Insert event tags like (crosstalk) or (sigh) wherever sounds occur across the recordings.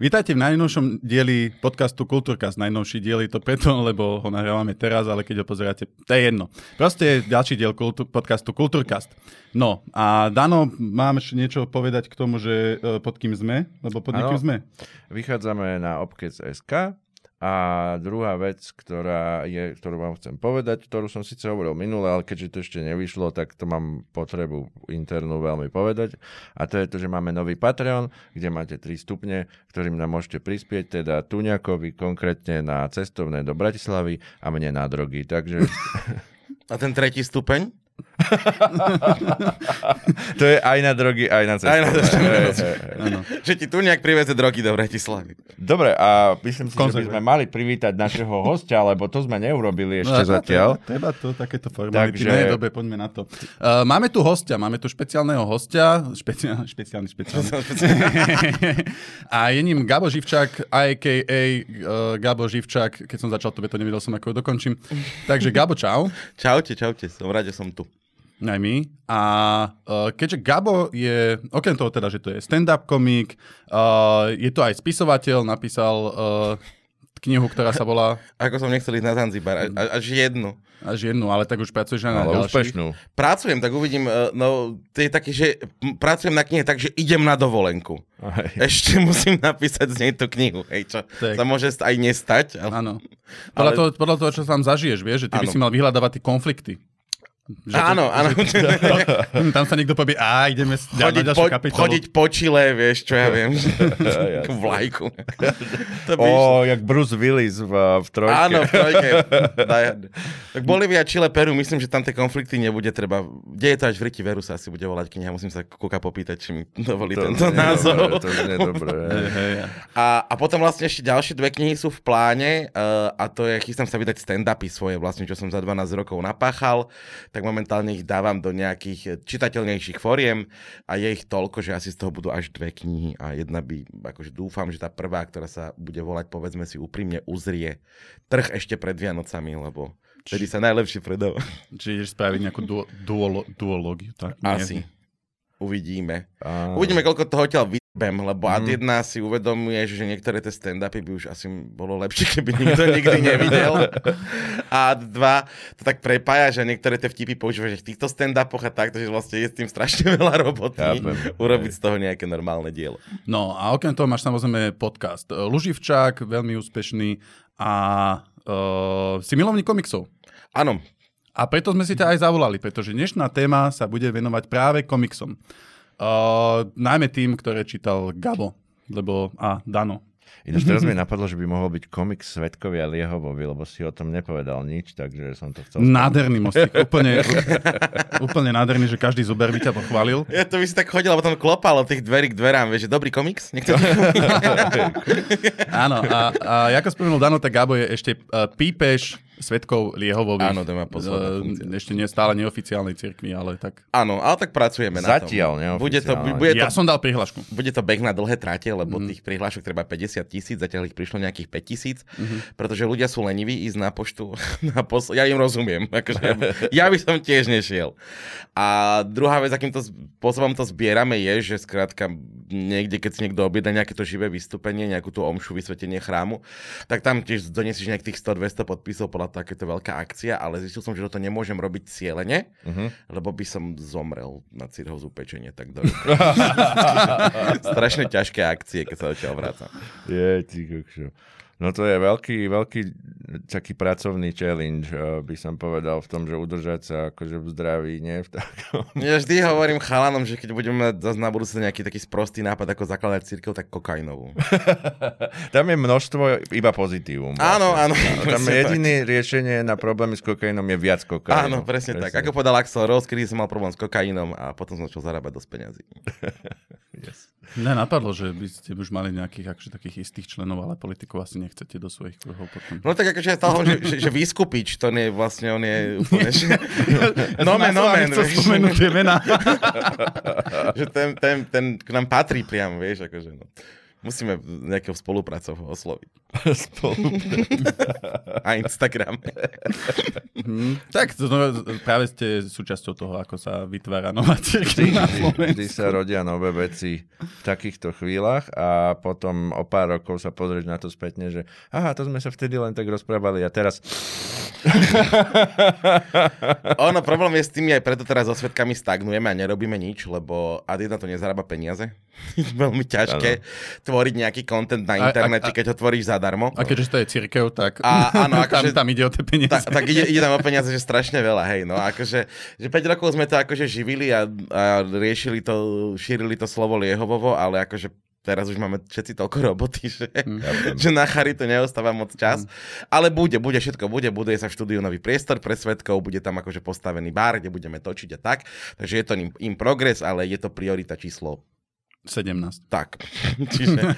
Vítajte v najnovšom dieli podcastu Kultúrkast. Najnovší diel je to preto, (laughs) lebo ho nahrávame teraz, ale keď ho pozeráte, to je jedno. Proste je ďalší diel kultúr, podcastu Kultúrkast. No a Dano, mám ešte niečo povedať k tomu, že e, pod kým sme? Lebo pod niekým sme. Vychádzame na obkec.sk a druhá vec, ktorá je, ktorú vám chcem povedať, ktorú som síce hovoril minule, ale keďže to ešte nevyšlo, tak to mám potrebu internú veľmi povedať. A to je to, že máme nový Patreon, kde máte 3 stupne, ktorým nám môžete prispieť, teda Tuňakovi konkrétne na cestovné do Bratislavy a mne na drogy. Takže... (laughs) (laughs) A ten tretí stupeň? (laughs) to je aj na drogy, aj na cestu. Aj na cestu. Že ti tu nejak priveze drogy do Bratislavy. Dobre, a myslím si, Konzerve. že by sme mali privítať našeho hostia, lebo to sme neurobili ešte no, zatiaľ. Treba, treba to, takéto formality. Takže... No dobre, poďme na to. Uh, máme tu hostia, máme tu špeciálneho hostia, špeciál, špeciálny, (laughs) špeciálny. a je ním Gabo Živčák, a.k.a. Uh, eh, Gabo Živčák, keď som začal, to to nevedel som, ako ho dokončím. Takže Gabo, čau. Čaute, čaute, som rád, že som tu. Aj my. A uh, keďže Gabo je, okrem toho teda, že to je stand-up komik, uh, je to aj spisovateľ, napísal uh, knihu, ktorá sa volá... Ako som nechcel ísť na Zanzibar, až jednu. Až jednu, ale tak už pracuješ aj na ale úspešnú. Pracujem, tak uvidím, no to je také, že pracujem na knihe tak, že idem na dovolenku. Aj. Ešte musím napísať z nej tú knihu, hej, čo tak. sa môže aj nestať. Ale... Áno. Podľa, ale... toho, podľa toho, čo tam zažiješ, vieš, že ty ano. by si mal vyhľadávať tie konflikty. Že áno, to, áno. (laughs) Že, tam sa niekto povie, a ideme chodiť na po, kapitolu. Chodiť po Chile, vieš, čo ja (laughs) viem. (laughs) Vlajku. to by o, jak Bruce Willis v, v trojke. Áno, v trojke. tak Bolívia, Chile, Peru, myslím, že tam tie konflikty nebude treba. Kde je to až v Riti Veru sa asi bude volať kniha. Musím sa Kuka popýtať, či mi dovolí to tento názov. To nie je dobré. a, a potom vlastne ešte ďalšie dve knihy sú v pláne uh, a to je, chystám sa vydať stand-upy svoje vlastne, čo som za 12 rokov napáchal. Tak tak momentálne ich dávam do nejakých eh, čitateľnejších foriem a je ich toľko, že asi z toho budú až dve knihy a jedna by, akože dúfam, že tá prvá, ktorá sa bude volať, povedzme si úprimne, uzrie trh ešte pred Vianocami, lebo vtedy sa najlepšie predáva. Čiže ideš spraviť nejakú duolo, duológiu, tak? Asi. Uvidíme. A... Uvidíme, koľko toho odtiaľ vybem, lebo mm. ad jedna si uvedomuješ, že niektoré tie stand-upy by už asi bolo lepšie, keby nikto nikdy nevidel. (laughs) A ad dva to tak prepája, že niektoré tie vtipy používaš v týchto stand-upoch a tak, že vlastne je s tým strašne veľa roboty ja, (laughs) urobiť z toho nejaké normálne dielo. No a okrem toho máš samozrejme podcast Luživčák, veľmi úspešný a uh, si milovník komiksov. Áno, a preto sme si ťa aj zavolali, pretože dnešná téma sa bude venovať práve komiksom. Uh, najmä tým, ktoré čítal Gabo, lebo a Dano. Ináč teraz mi napadlo, že by mohol byť komik Svetkovia Liehovovi, lebo si o tom nepovedal nič, takže som to chcel... Nádherný mostík, úplne, úplne nádherný, že každý zuber by ťa pochválil. Ja to by si tak chodil a potom klopal od tých dverí k dverám, vieš, že dobrý komiks? Niekto... (laughs) Áno, a, a ako spomenul Dano, tak Gabo je ešte uh, pípeš svetkov Liehovových. Áno, to má posledná uh, Ešte nie stále neoficiálnej cirkvi, ale tak... Áno, ale tak pracujeme Zatiaľ na tom. Bude to, bude to, ja som dal prihlášku. Bude to beh na dlhé tráte, lebo mm. tých prihlášok treba 50 tisíc, zatiaľ ich prišlo nejakých 5 tisíc, mm-hmm. pretože ľudia sú leniví ísť na poštu. (laughs) Na posl- ja im rozumiem, akože ja, (laughs) ja by som tiež nešiel. A druhá vec, akým to spôsobom to zbierame, je, že skrátka niekde, keď si niekto objedná nejaké to živé vystúpenie, nejakú tú omšu, vysvetenie chrámu, tak tam tiež donesieš nejakých 100-200 podpisov podľa takéto veľká akcia, ale zistil som, že toto nemôžem robiť cieľene, uh-huh. lebo by som zomrel na cirhózu pečenie tak do (laughs) Strašne ťažké akcie, keď sa odtiaľ vrátam. Je, ty kokšo. No to je veľký, veľký taký pracovný challenge, eh, by som povedal, v tom, že udržať sa akože v zdraví, nie v takom. (laughs) Ja vždy hovorím chalanom, že keď budeme mať na budúce nejaký taký sprostý nápad, ako zakladať církev, tak kokainovú. (laughs) tam je množstvo iba pozitívum. Vlastne. Áno, áno. Tam je jediné riešenie na problémy s kokainom je viac kokainu. Áno, presne, presne tak. Ako povedal Axel Rose, kedy som mal problém s kokainom a potom som začal zarábať dosť peniazy. (laughs) yes. Mňa napadlo, že by ste už mali nejakých akože, takých istých členov, ale politikov asi nechcete do svojich kruhov potom. No tak akože ja že, že, že vyskupič, to nie vlastne, on je úplne... Že... (laughs) nomen, nomen. Chcel spomenúť tie mená. (laughs) že ten, ten, ten k nám patrí priam, vieš, akože no. Musíme nejakého spolupracov osloviť. A Instagram. Hm, tak to, no, práve ste súčasťou toho, ako sa vytvára nová Vždy, cirkev na vždy, vždy Slovensku. sa rodia nové veci v takýchto chvíľach a potom o pár rokov sa pozrieť na to spätne, že aha, to sme sa vtedy len tak rozprávali a teraz (laughs) Ono, problém je s tým, aj preto teraz so svetkami stagnujeme a nerobíme nič, lebo ad jedna to nezarába peniaze. (laughs) Veľmi ťažké tvoriť nejaký content na A- a- internete, a- keď ho tvoríš zadarmo. A keďže to je cirkev, tak A- (laughs) áno, tam, akože- tam ide o tie peniaze. Ta, tak ide, ide tam o peniaze, že strašne veľa, hej, no akože, že 5 rokov sme to akože živili a, a riešili to, šírili to slovo Liehovovo, ale akože teraz už máme všetci toľko roboty, že, (laughs) že na charitu neostáva moc čas. Ale bude, bude všetko, bude, bude sa v štúdiu nový priestor pre svetkov, bude tam akože postavený bar, kde budeme točiť a tak. Takže je to im, im progres, ale je to priorita číslo 17. tak. (laughs) čiže,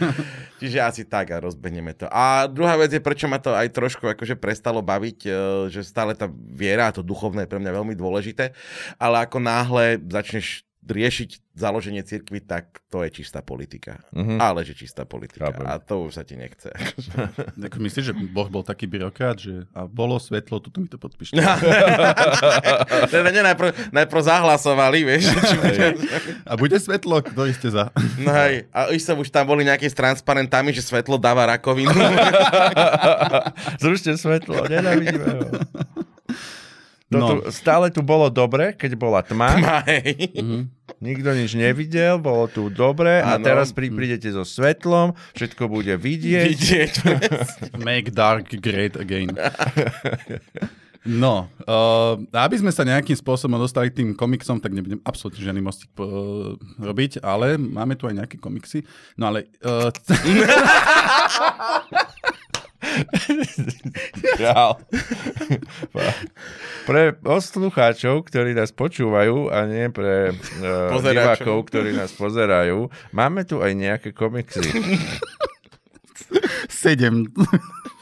čiže asi tak a rozbehneme to. A druhá vec je, prečo ma to aj trošku akože prestalo baviť, e, že stále tá viera a to duchovné je pre mňa veľmi dôležité, ale ako náhle začneš riešiť založenie cirkvy, tak to je čistá politika. Mhm. Ale že čistá politika. Chápem. A to už sa ti nechce. (laughs) Tak myslíš, že Boh bol taký byrokrat, že a bolo svetlo, tuto mi to podpíšte. (laughs) teda nie najprv, najprv zahlasovali, vieš. (laughs) A bude svetlo, ktorý ste za. No hej, a už som už tam boli nejaké s transparentami, že svetlo dáva rakovinu. zrušte svetlo, nenávidíme ho. No. Toto, Stále tu bolo dobre, keď bola tma, (laughs) hej. nikto nič nevidel, bolo tu dobre a Áno. teraz pri, prídete so svetlom, všetko bude vidieť. Vidieť. (laughs) Make dark great again. No, uh, aby sme sa nejakým spôsobom dostali k tým komiksom, tak nebudem absolútne žiadny mostík uh, robiť, ale máme tu aj nejaké komiksy. No ale... Uh, (laughs) Král. pre poslucháčov, ktorí nás počúvajú a nie pre uh, divákov, ktorí nás pozerajú, máme tu aj nejaké komiksy. sedem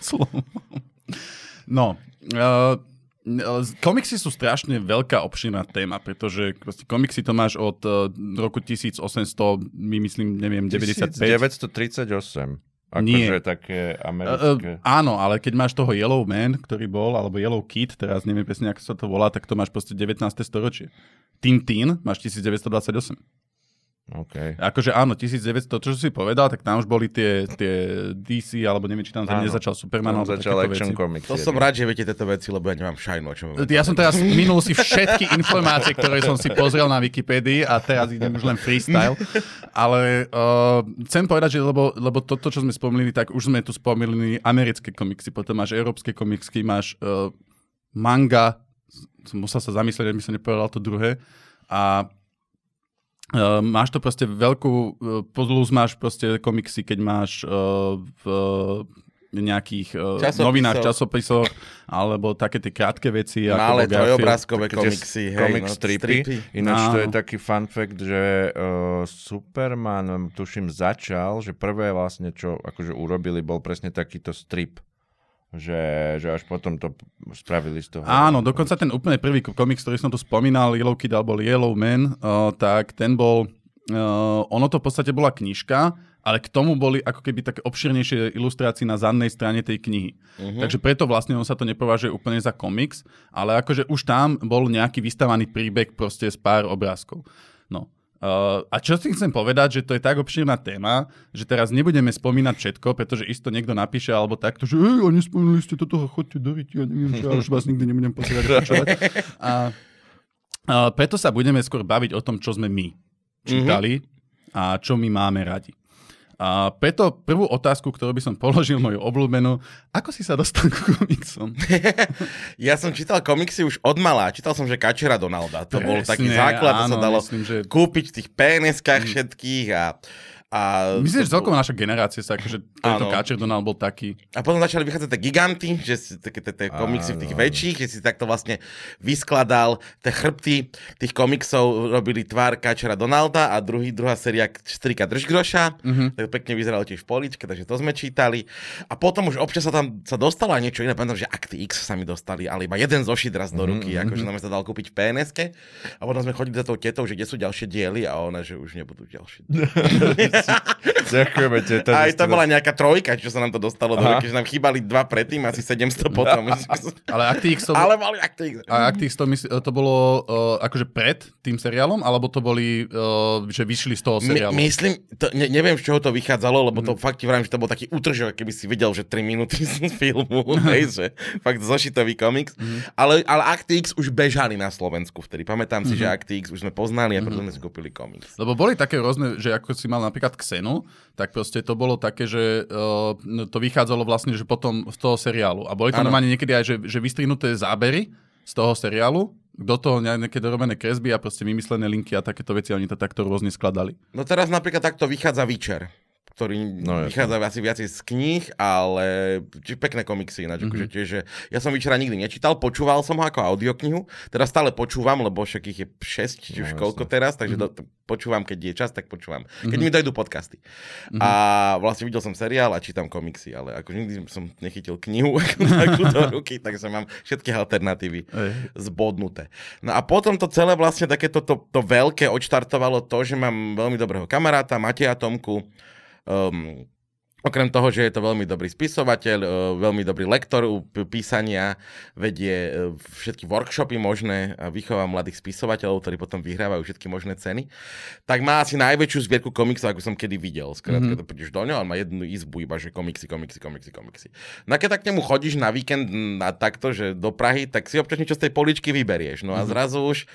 slov. No, uh, komiksy sú strašne veľká obširná téma, pretože komiksy to máš od uh, roku 1800, my myslím, neviem, 95. 1938. Nie. Akože také Uh, americké. uh, áno, ale keď máš toho Yellow Man, ktorý bol, alebo Yellow Kid, teraz neviem presne, ako sa to volá, tak to máš proste 19. storočie. Tintin máš 1928. Okay. Akože áno, 1900, to čo si povedal, tak tam už boli tie, tie DC, alebo neviem, či tam Áno. nezačal Superman. Tam alebo začal action veci. comics. To som rád, že viete tieto veci, lebo ja nemám šajnu, o čom Ja som teraz minul si všetky informácie, ktoré som si pozrel na Wikipédii a teraz idem už len freestyle. Ale uh, chcem povedať, že lebo, lebo toto, čo sme spomínali, tak už sme tu spomínali americké komiksy, potom máš európske komiksy, máš uh, manga, som musel sa zamyslieť, aby som nepovedal to druhé. A Uh, máš to proste veľkú, uh, plus máš proste komiksy, keď máš uh, v uh, nejakých uh, Časopisoch. novinách, časopisoch, alebo také tie krátke veci. Malé tie komiksy. hej, Comic no, stripy. Ináč to je taký fun fact, že uh, Superman, tuším, začal, že prvé vlastne, čo akože urobili, bol presne takýto strip. Že, že až potom to spravili z toho. Áno, dokonca ten úplne prvý komiks, ktorý som tu spomínal, Yellow Kid alebo Yellow Man, uh, tak ten bol, uh, ono to v podstate bola knižka, ale k tomu boli ako keby také obširnejšie ilustrácie na zadnej strane tej knihy. Uh-huh. Takže preto vlastne on sa to nepovažuje úplne za komiks, ale akože už tam bol nejaký vystavaný príbeh proste z pár obrázkov. No. Uh, a čo si chcem povedať, že to je tak obšírna téma, že teraz nebudeme spomínať všetko, pretože isto niekto napíše alebo takto, že hej, a nespomínali ste toto, chodte do ryti, ja neviem čo, ja už vás nikdy nebudem pozerať. a počúvať." (laughs) A, preto sa budeme skôr baviť o tom, čo sme my čítali a čo my máme radi. A preto prvú otázku, ktorú by som položil moju obľúbenú, ako si sa dostal k komiksom? (laughs) Ja som čítal komiksy už od malá. Čítal som, že Kačera Donalda. To bol Presne, taký základ, to sa áno, dalo myslím, že- kúpiť v tých PNS-kách všetkých a... a Myslím, že celkovo naša generácia sa akože tento. Káčer Donald bol taký. A potom začali vychádzať tie giganty, že si také tie, komiksy v tých väčších, že si takto vlastne vyskladal tie chrbty tých komiksov, robili tvár Kačera Donalda a druhý, druhá séria Strika Držgroša, Mhm. tak pekne vyzeralo tiež v poličke, takže to sme čítali. A potom už občas sa tam sa dostalo aj niečo iné, pamätám, že Akty X sa mi dostali, ale iba jeden zošit raz do ruky, Mhm, akože nám sa dal kúpiť v PNS-ke. A potom sme chodili za tou tetou, že kde sú ďalšie diely a ona, že už nebudú ďalšie. (laughs) (laughs) Ďakujeme, teta. Aj že to bola nejaká trojka, čo sa nám to dostalo do ruky, že nám chýbali dva predtým, asi 700 potom. (laughs) Ale Actix to, Ale mali Actix. a Actix to, mysl, to bolo uh, akože pred tým seriálom, alebo to boli, uh, že vyšli z toho My, seriálu? myslím, to, ne, neviem, z čoho to vychádzalo, lebo to Mhm. fakt ti vravím, že to bol taký útržok, keby si videl, že 3 minúty (laughs) z filmu, hej, že fakt zošitový komiks. Mhm. Ale, ale Actix už bežali na Slovensku vtedy. Pamätám si, že Mhm. Actix už sme poznali a preto sme si kúpili komiks. Lebo boli také rôzne, že ako si mal napríklad Xenu, tak proste to bolo také, že uh, to vychádzalo vlastne, že potom z toho seriálu. A boli Áno. normálne niekedy aj, že, že vystrihnuté zábery z toho seriálu, do toho ne- nejaké dorobené kresby a proste vymyslené linky a takéto veci, oni to takto rôzne skladali. No teraz napríklad takto vychádza Witcher ktorý No, no, vychádza asi viacej z kníh, ale či pekné komiksy ináč. Mm-hmm. Akože tiež, že ja som Witchera nikdy nečítal, počúval som ho ako audioknihu, teraz stále počúvam, lebo však ich je 6, či už No, koľko teraz, takže mm-hmm. do, počúvam, keď je čas, tak počúvam. Keď Mhm. mi dojdú podcasty. Mhm. A vlastne videl som seriál a čítam komiksy, ale ako nikdy som nechytil knihu (laughs) takú do (laughs) ruky, takže mám všetky alternatívy Ej. zbodnuté. No a potom to celé vlastne takéto to, to veľké odštartovalo to, že mám veľmi dobrého kamaráta, Mateja Tomku, um, Okrem toho, že je to veľmi dobrý spisovateľ, e, veľmi dobrý lektor písania, vedie e, všetky workshopy možné a vychová mladých spisovateľov, ktorí potom vyhrávajú všetky možné ceny, tak má asi najväčšiu zbierku komiksov, ako som kedy videl. Skrátka, mm-hmm. to prídeš do ňo, on má jednu izbu iba, že komiksy, komiksy, komiksy, komiksy. No a keď tak k nemu chodíš na víkend na takto, že do Prahy, tak si občas niečo z tej poličky vyberieš. No a zrazu už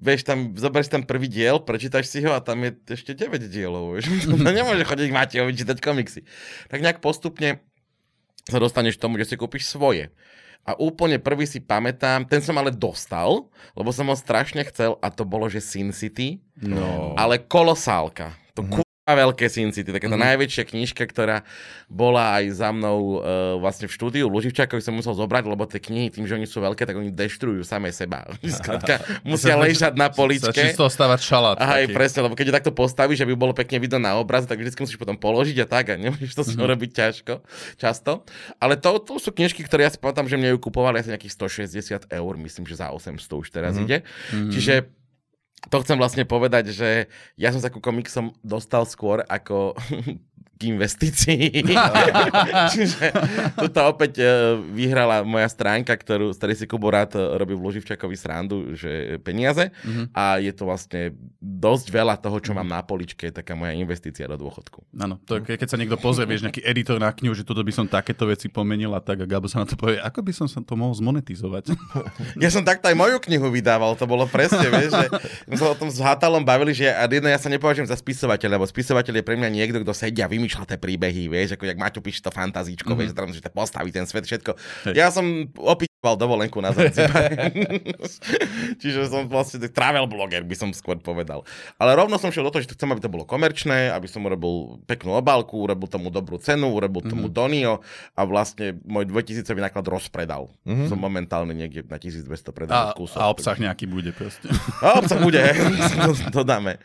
vieš, tam, zoberieš tam prvý diel, prečítaš si ho a tam je ešte 9 dielov, vieš. (laughs) No nemôže chodiť Matejovi čítať komiksy. Tak nejak postupne sa dostaneš k tomu, že si kúpiš svoje. A úplne prvý si pamätám, ten som ale dostal, lebo som ho strašne chcel a to bolo, že Sin City, No. ale kolosálka. To mm-hmm. veľké Sin City, taká tá Mhm. najväčšia knižka, ktorá bola aj za mnou uh, vlastne v štúdiu. Luživčákovi som musel zobrať, lebo tie knihy, tým, že oni sú veľké, tak oni deštrujú samé seba. (laughs) Skrátka, musia (laughs) ležať na Sa poličke. čisto stávať šalát. Aha, aj presne, lebo keď je takto postavíš, že by bolo pekne vidno na obraze, tak vždy musíš potom položiť a tak a nemôžeš to mm-hmm. (laughs) robiť ťažko, často. Ale to, to sú knižky, ktoré ja si pamätám, že mne ju kupovali asi nejakých 160 eur, myslím, že za 800 už teraz mm-hmm. ide. Mm-hmm. Čiže to chcem vlastne povedať, že ja som sa ku komiksom dostal skôr ako (laughs) k investícii. (laughs) Čiže tuto opäť e, vyhrala moja stránka, ktorú, z ktorej si Kubo rád e, robí v Luživčakovi srandu, že peniaze. Mhm. A je to vlastne dosť veľa toho, čo mám na poličke, je taká moja investícia do dôchodku. Áno, to, ke- keď sa niekto pozrie, vieš, nejaký editor na knihu, že toto by som takéto veci pomenil a tak a Gabo sa na to povie, ako by som sa to mohol zmonetizovať. (laughs) Ja som takto aj moju knihu vydával, to bolo presne, vieš, že my sa o tom s Hatalom bavili, že ja, jedno, ja sa nepovažujem za spisovateľa, lebo spisovateľ je pre mňa niekto, kto sedia vymýšľa tie príbehy, vieš, ako jak Maťo píše to fantazíčko, mm-hmm. vieš, tam, že to postaví ten svet, všetko. Hej. Ja som opíval dovolenku na Zanzibar. (laughs) Čiže som vlastne travel blogger, by som skôr povedal. Ale rovno som šiel do toho, že chcem, aby to bolo komerčné, aby som urobil peknú obálku, urobil tomu dobrú cenu, urobil tomu mm-hmm. Donio a vlastne môj 2000 náklad rozpredal. Mm-hmm. Som momentálne niekde na 1200 A, predaných kusov. a obsah nejaký bude proste. A obsah bude, (laughs) to, to dáme.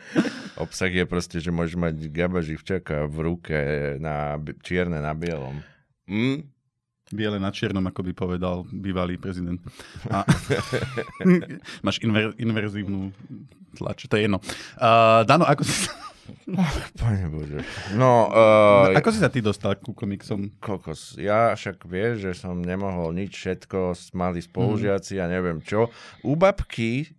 Obsah je proste, že môžeš mať Gaba Živčaka v ruke na čierne na bielom. Mm. Biele na čiernom, ako by povedal bývalý prezident. A... (laughs) Máš inver, inverzívnu tlač, to je jedno. Uh, Dano, ako si, (laughs) Pane Bože. No, uh, ako si sa ty dostal ku komiksom? kokos. Ja však vieš, že som nemohol nič, všetko mali spolužiaci a neviem čo. U babky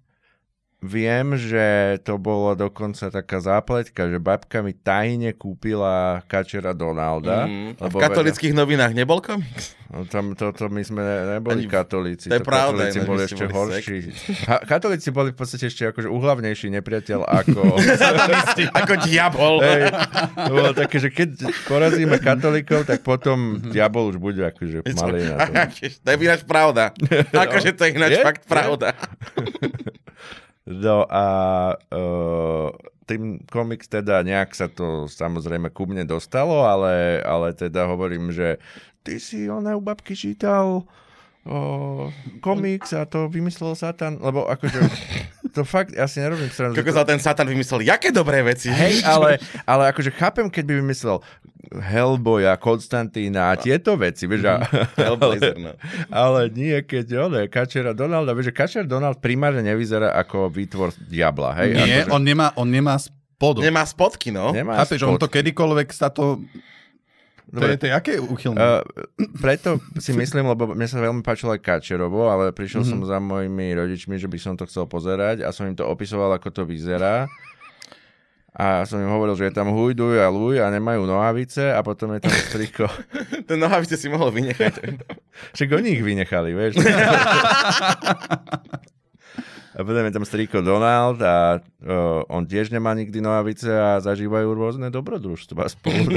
viem, že to bolo dokonca taká zápletka, že babka mi tajne kúpila kačera Donalda. Mm. A v lebo katolických novinách nebol komiks? No, tam toto my sme ne- neboli Ani- katolíci. to je pravda, Katolíci ináč boli ešte boli horší. Ha, katolíci boli v podstate ešte akože uhlavnejší nepriateľ ako... (laughs) Ako diabol. Hej, to bolo také, že keď porazíme katolíkov, tak potom diabol už bude akože malý na tom. (laughs) to je ináč pravda. (laughs) Akože to je ináč Je? fakt pravda. No a uh, tým komiks teda nejak sa to samozrejme ku mne dostalo, ale, ale teda hovorím, že ty si ona u babky čítal o, komiks a to vymyslel Satan, lebo akože to fakt, ja si nerobím stranu. Kako sa ten Satan vymyslel, jaké dobré veci. Hej, ale, ale akože chápem, keď by vymyslel Hellboya, Konstantína a tieto veci, vieš, a, (laughs) Hellblazer, no. ale nie, keď on je Kačera Donalda, vieš, že Kačer Donald primárne nevyzerá ako výtvor diabla, hej? Nie, akože, on nemá, on nemá spodu. Nemá spotky, no. Nemá Chápeš, on to kedykoľvek sa to... To Dobre. je, to je aké uchylné? Uh, preto si myslím, lebo mne sa veľmi páčilo aj Kačerovo, ale prišiel Mhm. mm-hmm. som za mojimi rodičmi, že by som to chcel pozerať a som im to opisoval, ako to vyzerá. A som im hovoril, že je tam huj, duj a luj a nemajú nohavice a potom je tam striko. (laughs) Ten nohavice si mohol vynechať. Však oni ich vynechali, vieš. (laughs) A potom je tam striko Donald a uh, on tiež nemá nikdy nohavice a zažívajú rôzne dobrodružstva spolu. (laughs)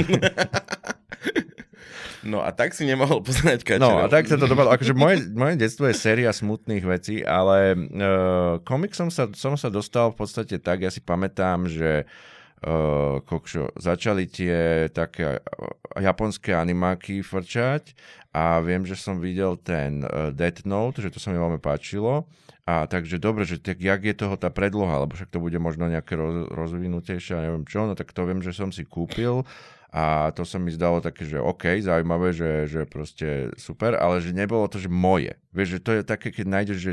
No a tak si nemohol poznať kačera. No a tak sa to dopadlo. Akože moje, moje detstvo je séria smutných vecí, ale uh, komiksom sa, som sa dostal v podstate tak, ja si pamätám, že uh, kokšo, začali tie také uh, japonské animáky frčať a viem, že som videl ten uh, Death Note, že to sa mi veľmi páčilo. A takže dobre, že tak, jak je toho tá predloha, lebo však to bude možno nejaké roz, rozvinutejšie, neviem čo, no tak to viem, že som si kúpil a to sa mi zdalo také, že OK, zaujímavé, že, že proste super, ale že nebolo to, že moje. Vieš, že to je také, keď nájdeš, že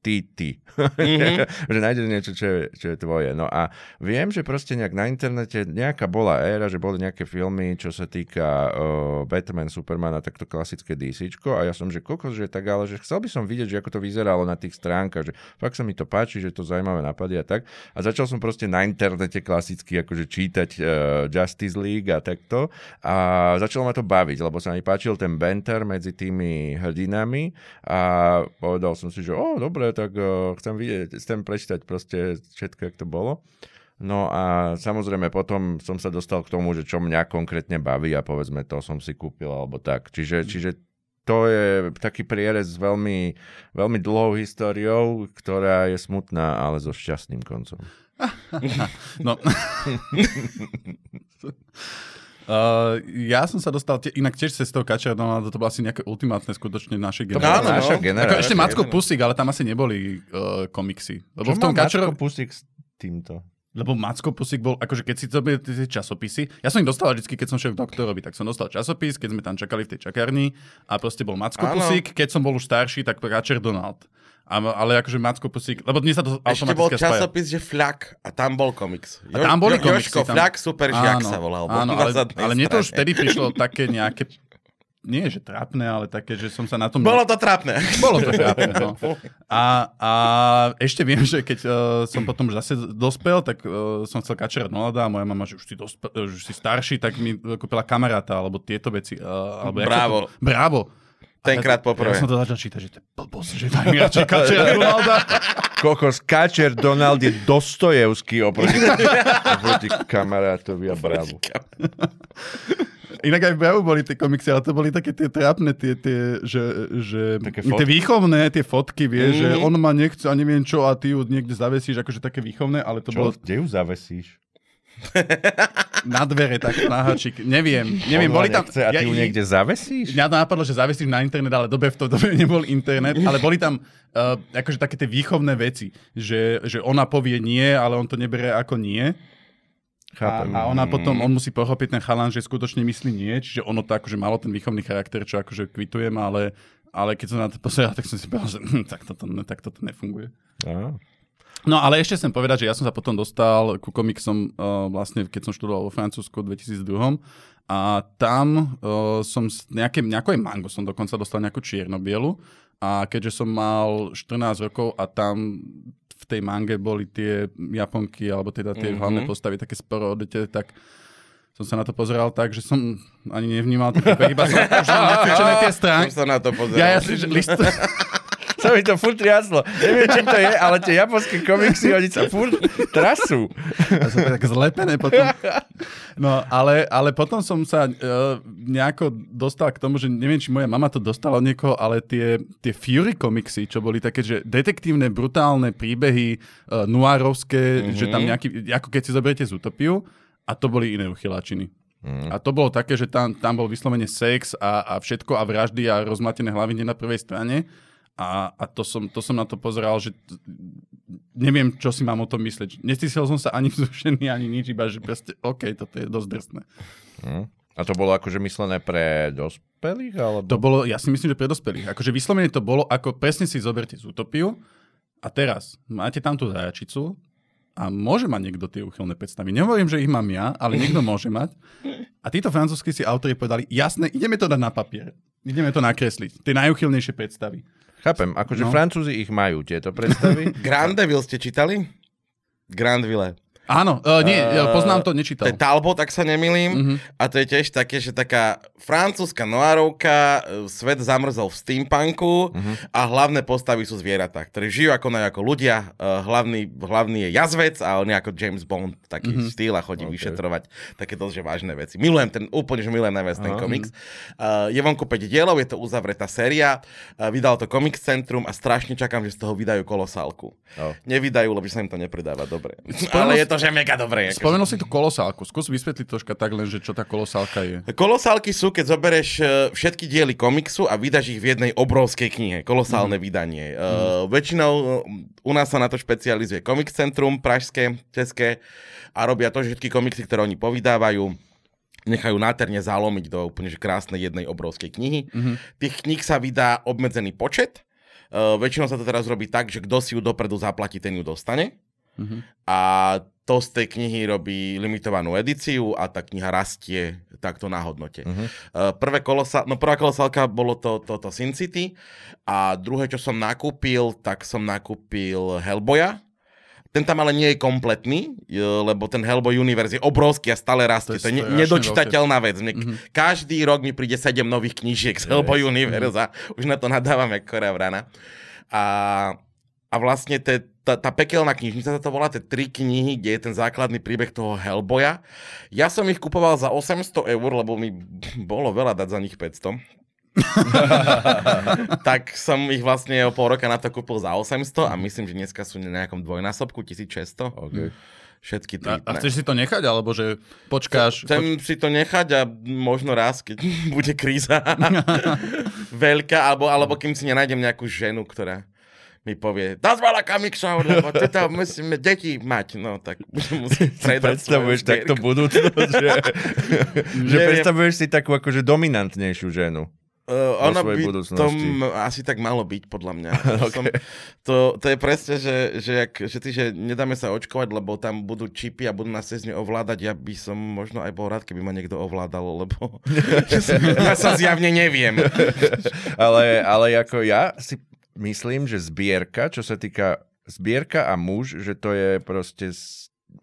ty, ty. Mhm. (laughs) že nájdeš niečo, čo je, čo je tvoje. No a viem, že proste nejak na internete nejaká bola éra, že boli nejaké filmy, čo sa týka uh, Batman, Superman a takto klasické DC. A ja som, že kokos, že tak, ale že chcel by som vidieť, že ako to vyzeralo na tých stránkach, že fakt sa mi to páči, že to zaujímavé napady a tak. A začal som proste na internete klasicky akože čítať uh, Justice League a takto. A začalo ma to baviť, lebo sa mi páčil ten banter medzi tými hrdinami a povedal som si, že o, dobre, tak uh, chcem vidieť, chcem prečítať proste všetko, jak to bolo. No a samozrejme potom som sa dostal k tomu, že čo mňa konkrétne baví a povedzme to som si kúpil alebo tak. Čiže, čiže to je taký prierez s veľmi, veľmi dlhou históriou, ktorá je smutná, ale so šťastným koncom. (laughs) No. (laughs) (laughs) Uh, ja som sa dostal, te, inak tiež cez toho Kačera Donalda, to bolo asi nejaké ultimátne skutočne našej To bola Áno, no. naša Ako generácia. ešte Macko. Pusik, ale tam asi neboli uh, komiksy. Lebo Čo v tom Kačero... Macko Pusik s týmto? Lebo Macko Pusik bol, akože keď si to tie časopisy, ja som ich dostal vždy, keď som šiel k doktorovi, tak som dostal časopis, keď sme tam čakali v tej čakárni a proste bol Macko Áno. Pusik, keď som bol už starší, tak Kačer Donald. Ale akože Macko Pusik, lebo dnes sa to Ešte bol automaticky spája. časopis, že Fľak a tam bol komiks. A tam boli Jo- komiksy, Jožko tam- Fľak, super žiak Áno, sa volal. Áno, ale, ale mne to už vtedy prišlo také nejaké, nie že trápne, ale také, že som sa na tom... Bolo to trápne. Bolo to trápne, no. A, a ešte viem, že keď uh, som potom už zase dospel, tak uh, som chcel kačerať Nolada a moja mama, že už si, dospe, uh, už si starší, tak mi kúpila kamaráta, alebo tieto veci. Uh, alebo Bravo. To, bravo. Tenkrát poprvé. Ja som to začal čítať, že to je blbosť, že daj mi radšej kačera (laughs) Ronalda. Kokos, Kačer Donald je Dostojevský oproti, (laughs) oproti kamarátovi a bravo. Inak aj v Bravo boli tie komiksy, ale to boli také tie trápne, tie, tie že, že tie výchovné, tie fotky, vieš, Mhm. že on ma nechce a neviem čo a ty ju niekde zavesíš, akože také výchovné, ale to Čo? bolo Kde ju zavesíš? (laughs) na dvere, tak na háčik. Neviem, neviem, boli tam... nechce A ty ju niekde zavesíš? Mňa to napadlo, že zavesíš na internet, ale dobe v tom dobe nebol internet, ale boli tam uh, akože také tie výchovné veci, že, že ona povie nie, ale on to nebere ako nie. A, Chápem. a ona potom, on musí pochopiť ten chalan, že skutočne myslí nie, čiže ono to akože malo ten výchovný charakter, čo akože kvitujem, ale, ale keď som na to pozeral, tak som si povedal, že hm, tak, toto, tak toto nefunguje. Á. No ale ešte chcem povedať, že ja som sa potom dostal ku komiksom uh, vlastne, keď som študoval vo Francúzsku v 2002 a tam uh, som nejaké, nejakú aj mango som dokonca dostal nejakú čierno-bielu a keďže som mal 14 rokov a tam v tej mange boli tie Japonky alebo teda tie Mhm. mm-hmm. hlavné postavy také sporo odete, tak som sa na to pozeral tak, že som ani nevnímal to príbeh, iba som už tie (laughs) stránky. Som sa na to pozeral. Ja, ja si, že list... (laughs) Sa mi to furt triaslo. Neviem, čím to je, ale tie japonské komiksy, oni sa furt trasú. Ja som tak zlepené potom. No, ale, ale potom som sa uh, nejako dostal k tomu, že neviem, či moja mama to dostala od niekoho, ale tie, tie Fury komiksy, čo boli také, že detektívne, brutálne príbehy uh, noárovské, mm-hmm. že tam nejaký, ako keď si zoberiete z Utopiu, a to boli iné uchyláčiny. Mm. A to bolo také, že tam, tam bol vyslovene sex a, a všetko a vraždy a rozmatené hlavy na prvej strane. A, a to, som, to som na to pozeral, že t- neviem, čo si mám o tom myslieť. Nestísil som sa ani (laughs) vzrušený, ani nič, iba že proste, OK, toto je dosť drsné. Hm. A to bolo akože myslené pre dospelých? Alebo... To bolo, ja si myslím, že pre dospelých. Akože vyslovene to bolo, ako presne si zoberte z Utopiu a teraz máte tam tú zajačicu a môže mať niekto tie úchylné predstavy. Nehovorím, že ich mám ja, ale niekto môže mať. A títo francúzskí si autori povedali, jasné, ideme to dať na papier. Ideme to nakresliť. Tie najúchylnejšie predstavy. Chápem, akože No. Francúzi ich majú, tieto predstavy. (laughs) Grandeville ste čítali? Grandville. Áno, uh, nie, uh, poznám to, To nečítal. je Talbot, ak sa nemýlim. Mhm. A to je tiež také, že taká francúzska noárovka, e, svet zamrzol v steampunku a hlavné postavy sú zvieratá, ktorí žijú ako, ako ľudia. E, Hlavný, hlavný je jazvec a on je ako James Bond, taký štýl a chodí Ok. vyšetrovať také dosť že vážne veci. Milujem ten, úplne, že milujem najviac ten Aha. komiks. E, Je vonku 5 dielov, je to uzavretá séria. E, Vydal to Comics Centrum a strašne čakám, že z toho vydajú kolosálku. Oh. Nevydajú, lebo sa im to nepredáva dobre. Ale je to, že mega akože. Spomenul si tú kolosálku. Skús vysvetliť troška tak len, že čo tá kolosálka je. Kolosálky sú, keď zoberieš e, všetky diely komiksu a vydaš ich v jednej obrovskej knihe. Kolosálne Mhm. vydanie. Uh, väčšinou e, u nás sa na to špecializuje Comic Centrum, pražské, české a robia to, že všetky komiksy, ktoré oni povydávajú, nechajú náterne zalomiť do úplne že krásnej jednej obrovskej knihy. Mhm. Tých kníh sa vydá obmedzený počet. Uh, väčšinou sa to teraz robí tak, že kto si ju dopredu zaplatí, ten ju dostane. Mhm. A to z tej knihy robí limitovanú edíciu a tá kniha rastie takto na hodnote. Mhm. Uh, prvé kolosa, no prvá kolosálka bolo to, to, to Sin City a druhé, čo som nakúpil, tak som nakúpil Hellboya. Ten tam ale nie je kompletný, e, lebo ten Hellboy Universe je obrovský a stále rastie. To je To je, ne- strašne nedočitateľná vec. Mne, Mhm. Každý rok mi príde 7 nových knížiek z Hellboy Yes. Universe a už na to nadávam jak korá vrana. A, a vlastne te, tá, tá pekelná knižnica, sa to volá, tie tri knihy, kde je ten základný príbeh toho Hellboya. Ja som ich kupoval za 800 eur, lebo mi bolo veľa dať za nich 500. (laughs) tak som ich vlastne o pol roka na to kúpil za 800 a myslím, že dneska sú na nejakom dvojnásobku, 1600. Okay. Všetky A, tri. a chceš si to nechať, alebo že počkáš? Chcem si to nechať a možno raz, keď (laughs) bude kríza (laughs) veľká, alebo, alebo kým si nenájdem nejakú ženu, ktorá mi povie, veľa komiksov, lebo tieto musíme deti mať. No tak budem musieť (laughs) predať Predstavuješ takto budúcnosť, že, (laughs) že Neviem. predstavuješ si takú akože dominantnejšiu ženu. Uh, ono by budúcnosti. to m- asi tak malo byť, podľa mňa. (laughs) okay. som, to, to je presne, že, že, jak, že ty, že nedáme sa očkovať, lebo tam budú čipy a budú nás cez ne ovládať. Ja by som možno aj bol rád, keby ma niekto ovládal, lebo ja sa zjavne neviem. Ale, ale ako ja si myslím, že zbierka, čo sa týka zbierka a muž, že to je proste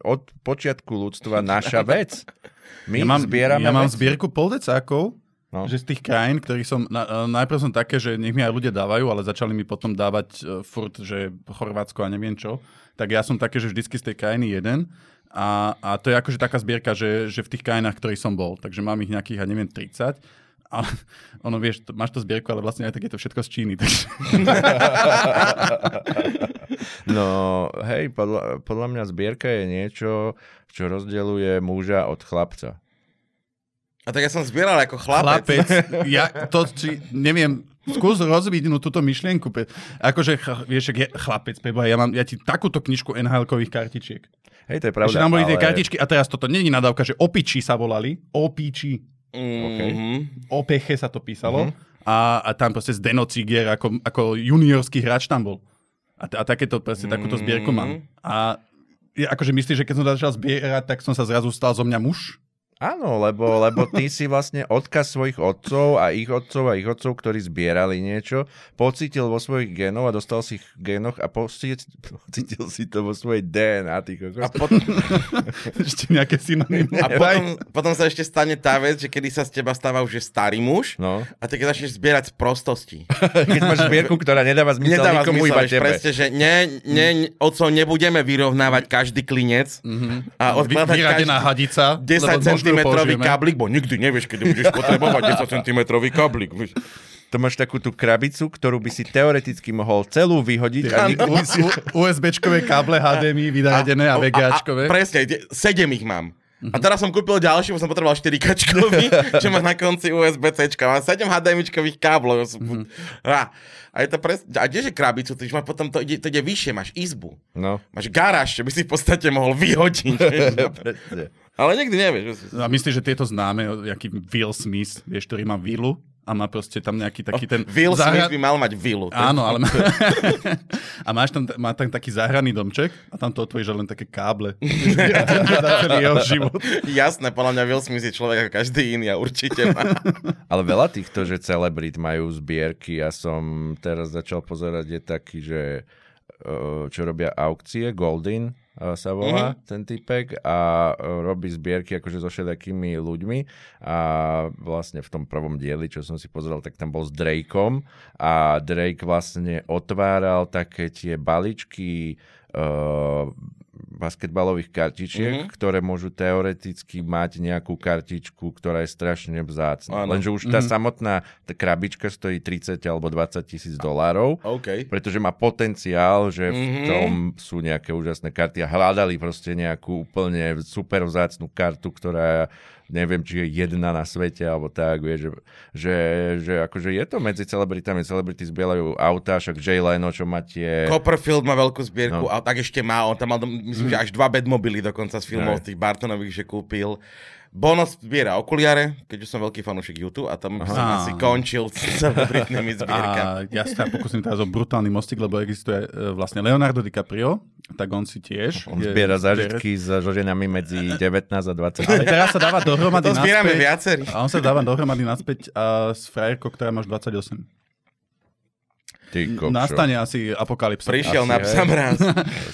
od počiatku ľudstva naša (laughs) vec. My ja mám, zbierame ja mám veci. zbierku poldecákov, No. že z tých krajín, ktorých som... Na, e, najprv som také, že nech mi aj ľudia dávajú, ale začali mi potom dávať uh, furt, že Chorvátsko a neviem čo. Tak ja som také, že vždycky z tej krajiny jeden. A, a to je akože taká zbierka, že, že v tých krajinách, ktorých som bol. Takže mám ich nejakých, ja neviem, 30. A ono, vieš, to, máš to zbierku, ale vlastne aj tak je to všetko z Číny. Takže... (laughs) No, hej, podľa, podľa mňa zbierka je niečo, čo rozdeluje muža od chlapca. A tak ja som zbieral ako chlapec. Chlapec, (laughs) ja to, či, neviem, skús rozvidnúť túto myšlienku. Pe. Akože, ch- vieš, ak je chlapec, Pebo, ja mám ja ti takúto knižku NHL-kových kartičiek. Hej, to je Pravda, že tam boli tie ale- kartičky a teraz toto není nadávka, že opiči sa volali, opiči, Mm-hmm. opeche sa to písalo Mhm. a, a tam proste Zdeno Cigier ako, ako juniorský hráč tam bol. A, t- a takéto, proste, takúto zbierku mám. A ja, akože myslíš, že keď som začal zbierať, tak som sa zrazu stal zo mňa muž? Áno, lebo, lebo ty si vlastne odkaz svojich otcov a ich otcov a ich otcov, ktorí zbierali niečo, pocítil vo svojich génoch a dostal si ich génoch a pocítil, si to vo svojej DNA. Ty kokos. a potom... (laughs) ešte nejaké synonymy. A potom, potom, sa ešte stane tá vec, že kedy sa z teba stáva už starý muž no. a ty keď začneš zbierať z prostosti. (laughs) keď máš zbierku, ktorá nedáva zmysel nedáva nikomu zmysel, iba tebe. Presne, že ne, ne, mm. otcov nebudeme vyrovnávať každý klinec mm-hmm. a odkladať Vy, každý, hadica, 10 cm cm káblik, bo nikdy nevieš, kedy budeš potrebovať 10 cm káblik. Vieš. To máš takú tú krabicu, ktorú by si teoreticky mohol celú vyhodiť. Ja, a nikto... káble HDMI vydadené a, a VGAčkové. A, a, presne, 7 ich mám. Uh-huh. A teraz som kúpil ďalší, bo som potreboval 4 kačkový, (laughs) čo má na konci USB-C. Má 7 HDMIčkových káblov. Uh-huh. A, a, je to pres... a kdeže krabicu? Ty má potom to ide, to ide vyššie, máš izbu. No. Máš garáž, čo by si v podstate mohol vyhodiť. (laughs) Ale nikdy nevieš. A myslíš, že tieto známe, jaký Will Smith, vieš, ktorý má vilu a má proste tam nejaký taký ten... Will Smith záhrad- by mal mať vilu. Áno, ale má... (laughs) a máš tam, má tam taký záhradný domček a tam to otvoríš len také káble. (laughs) Jeho život. Jasné, podľa mňa Will Smith je človek ako každý iný a určite má. (laughs) Ale veľa týchto, že celebrit majú zbierky. Ja som teraz začal pozerať, je taký, že eh, čo robia aukcie, Goldin sa volá mm-hmm. ten typek a eh, robí zbierky akože so všetkými ľuďmi a vlastne v tom prvom dieli, čo som si pozrel, tak tam bol s Drakeom a Drake vlastne otváral také tie baličky uh, basketbalových kartičiek, Mhm. mm-hmm. ktoré môžu teoreticky mať nejakú kartičku, ktorá je strašne vzácna. Áno. Lenže už tá mm-hmm. samotná tá krabička stojí 30 alebo 20 tisíc dolárov, OK. pretože má potenciál, že v Mhm. tom sú nejaké úžasné karty a hľadali proste nejakú úplne super vzácnú kartu, ktorá neviem, či je jedna na svete, alebo tak, vieš, že, že, že akože je to medzi celebritami, celebrity zbielajú autá, však Jay Leno, čo má tie... Copperfield má veľkú zbierku No. a tak ešte má, on tam mal, myslím, že až dva bedmobily dokonca z filmov Aj. tých Bartonových, že kúpil. Bono zbiera okuliare, keďže som veľký fanúšik YouTube a tam som Aha. asi končil s (laughs) celebritnými zbierkami. A ja sa pokúsim teraz o brutálny mostík, lebo existuje e, vlastne Leonardo DiCaprio, tak on si tiež... On je- zbiera zážitky s ženami medzi 19 a 20. Ale teraz sa dáva dohromady To zbierame naspäť. viacerí. A on sa dáva dohromady naspäť a s frajerkou, ktorá má už 28. Nastane asi apokalypsa. Prišiel Asi, na psa mraz.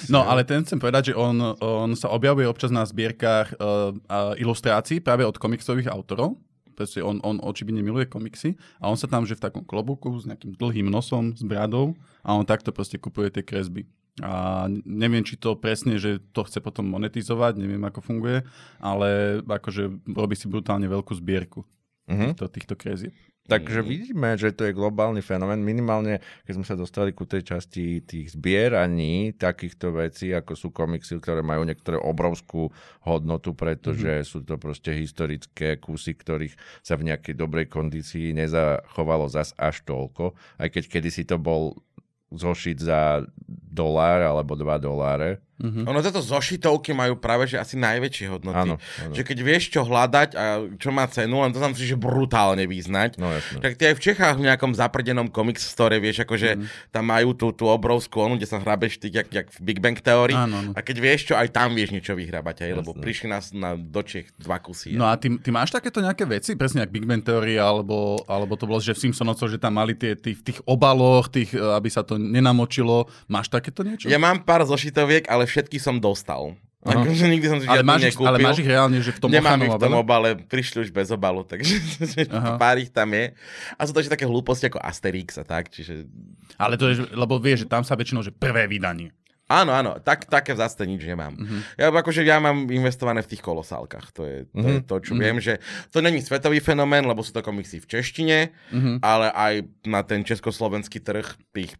No, ale ten chcem povedať, že on, on sa objavuje občas na zbierkach uh, uh, ilustrácií práve od komiksových autorov. Proste on, on očividne miluje komiksy a on sa tam, že v takom klobuku s nejakým dlhým nosom, s bradou a on takto proste kupuje tie kresby. A neviem, či to presne, že to chce potom monetizovať, neviem, ako funguje, ale akože robí si brutálne veľkú zbierku Mhm. týchto, týchto kresieb. Takže vidíme, že to je globálny fenomén. Minimálne, keď sme sa dostali ku tej časti tých zbieraní takýchto vecí, ako sú komiksy, ktoré majú niektoré obrovskú hodnotu, pretože mm-hmm. sú to proste historické kusy, ktorých sa v nejakej dobrej kondícii nezachovalo zas až toľko. Aj keď kedysi to bol zošit za dolár alebo dva doláre. Mhm. Ono tieto zošitovky majú práve že asi najväčšie hodnoty. Áno, áno. Že keď vieš, čo hľadať a čo má cenu, len to sa musíš že brutálne vyznať. No. Tak ty aj v Čechách v nejakom zaprdenom comics store, vieš, akože Mhm. tam majú tú, tú obrovskú onu, kde sa hrabeš ty, jak, jak v Big Bang. Áno, áno. A keď vieš čo, aj tam vieš niečo vyhrabať, aj, lebo prišli nás na do Čech dva kusy. No a ty, ty máš takéto nejaké veci, presne jak Big Bang Theory, alebo, alebo to bolo, že v Simpsonovcoch, že tam mali tie, v tých obaloch, tých, aby sa to nenamočilo. Máš takéto niečo? Ja mám pár zošitoviek, ale všetky som dostal. Aha. Akože nikdy som si ale, máš ich, nekúpil. ale máš ich reálne, že v tom Nemám ich v tom obale? prišli už bez obalu, takže (laughs) Aha. pár ich tam je. A sú to ešte také hlúposti ako Asterix a tak, čiže... Ale to je, lebo vieš, že tam sa väčšinou, že prvé vydanie. Áno, áno, tak, také zase nič nemám. Mhm. Ja, akože ja mám investované v tých kolosálkach, to je to, je Mhm. to čo viem, že to není svetový fenomén, lebo sú to komiksy v češtine, Mhm. ale aj na ten československý trh tých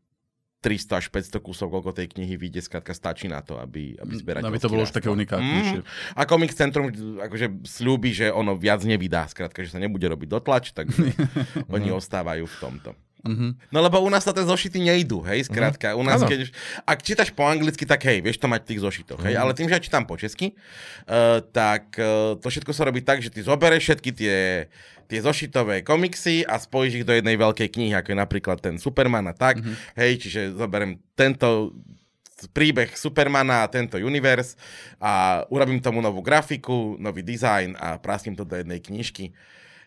300 až 500 kusov, koľko tej knihy vyjde, skrátka stačí na to, aby, aby zberateľstvo Aby to bolo už také unikátnejšie. Mm. A Comic Centrum akože slúbi, že ono viac nevydá, skrátka, že sa nebude robiť dotlač, tak (laughs) oni ostávajú v tomto. Mhm. No lebo u nás sa tie zošity nejdú, hej, skrátka. U nás, keď, ak čítaš po anglicky, tak hej, vieš to mať v tých zošitoch, hej, ale tým, že ja čítam po česky, uh, tak uh, to všetko sa robí tak, že ty zoberieš všetky tie, tie zošitové komiksy a spojíš ich do jednej veľkej knihy, ako je napríklad ten Superman a tak, hej, čiže zoberiem tento príbeh Supermana a tento univerz a urobím tomu novú grafiku, nový dizajn a prasím to do jednej knižky.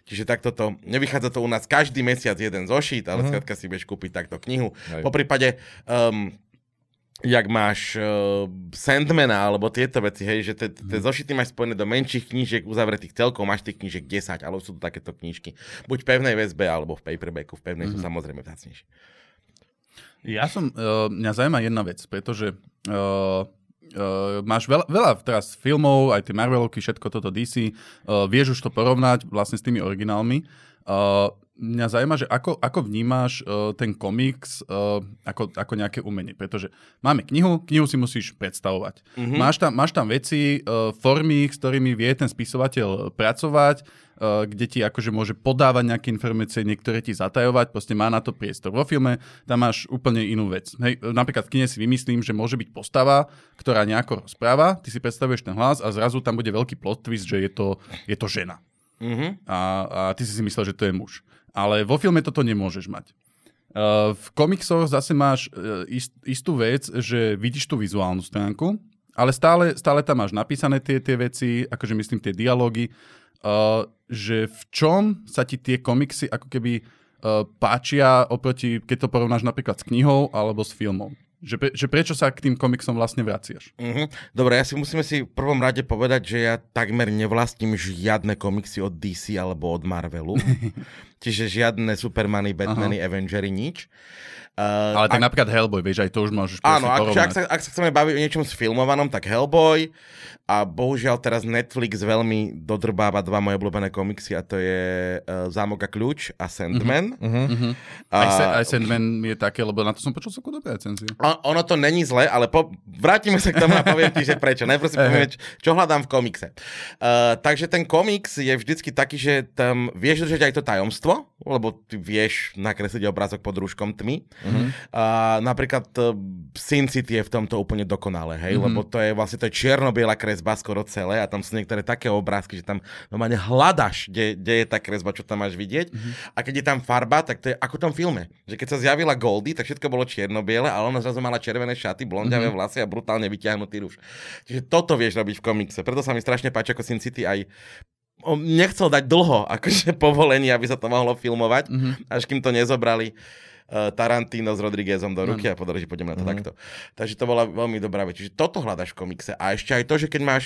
Čiže takto to, nevychádza to u nás každý mesiac jeden zošit, ale uh-huh. skrátka si vieš kúpiť takto knihu. Hej. Po prípade, um, jak máš uh, Sandmana alebo tieto veci, hej, že tie tie zošity máš spojené do menších knížiek uzavretých celkov, máš tých knížiek 10, ale sú to takéto knižky. Buď v pevnej väzbe alebo v paperbacku, v pevnej sú samozrejme vzácnejšie. Ja som, uh, mňa zaujíma jedna vec, pretože uh, uh, máš veľa, veľa teraz filmov, aj tie Marvelovky, všetko toto DC, uh, vieš už to porovnať vlastne s tými originálmi. Uh, mňa zaujíma, že ako, ako vnímáš uh, ten komiks uh, ako, ako nejaké umenie, pretože máme knihu, knihu si musíš predstavovať. Mm-hmm. Máš, tam, máš tam veci, uh, formy, s ktorými vie ten spisovateľ pracovať, kde ti akože môže podávať nejaké informácie, niektoré ti zatajovať, proste má na to priestor. Vo filme tam máš úplne inú vec. Hej, napríklad v kine si vymyslím, že môže byť postava, ktorá nejako rozpráva, ty si predstavuješ ten hlas a zrazu tam bude veľký plot twist, že je to, je to žena Mhm. a, a ty si si myslel, že to je muž. Ale vo filme toto nemôžeš mať. Uh, v komiksoch zase máš uh, ist, istú vec, že vidíš tú vizuálnu stránku, ale stále, stále tam máš napísané tie, tie veci, akože myslím tie dialógy, uh, že v čom sa ti tie komiksy ako keby uh, páčia oproti, keď to porovnáš napríklad s knihou alebo s filmom. Že, pre, že prečo sa k tým komiksom vlastne vraciaš? Uh-huh. Dobre, ja si musíme si v prvom rade povedať, že ja takmer nevlastním žiadne komiksy od DC alebo od Marvelu. (laughs) Čiže žiadne Supermany, Batmany, uh-huh. Avengery, nič. Uh, Ale tak ak... napríklad Hellboy, vieš, aj to už môžeš Áno, ak, ak, sa, ak sa chceme baviť o niečom sfilmovanom, tak Hellboy a bohužiaľ teraz Netflix veľmi dodrbáva dva moje obľúbené komiksy a to je uh, Zámok a kľúč a Sandman. Uh-huh, uh-huh. A... Aj, se, aj Sandman je také, lebo na to som počul celkom dobré recenzie. ono to není zle, ale po, vrátime sa k tomu a poviem ti, že prečo. Najprv si poviem, čo hľadám v komikse. Uh, takže ten komiks je vždycky taký, že tam vieš držať aj to tajomstvo, lebo ty vieš nakresliť obrázok pod rúškom tmy. Uh-huh. Uh, napríklad uh, Sin City je v tomto úplne dokonalé, hej, uh-huh. lebo to je vlastne to je čierno-biela kresba skoro celé a tam sú niektoré také obrázky, že tam normálne hľadaš, kde, kde je tá kresba, čo tam máš vidieť. Uh-huh. A keď je tam farba, tak to je ako v tom filme. Že keď sa zjavila Goldie, tak všetko bolo čierno-biele, ale ona zrazu mala červené šaty, blondiavé uh-huh. vlasy a brutálne vyťahnutý ruš. Čiže toto vieš robiť v komikse. Preto sa mi strašne páči, ako Sin City aj on nechcel dať dlho akože (laughs) povolenie, aby sa to mohlo filmovať, mm-hmm. až kým to nezobrali Tarantino s Rodriguezom do ruky mm. a povedali, že pôjdeme na to mm-hmm. takto. Takže to bola veľmi dobrá vec. Čiže toto hľadaš v komikse. A ešte aj to, že keď máš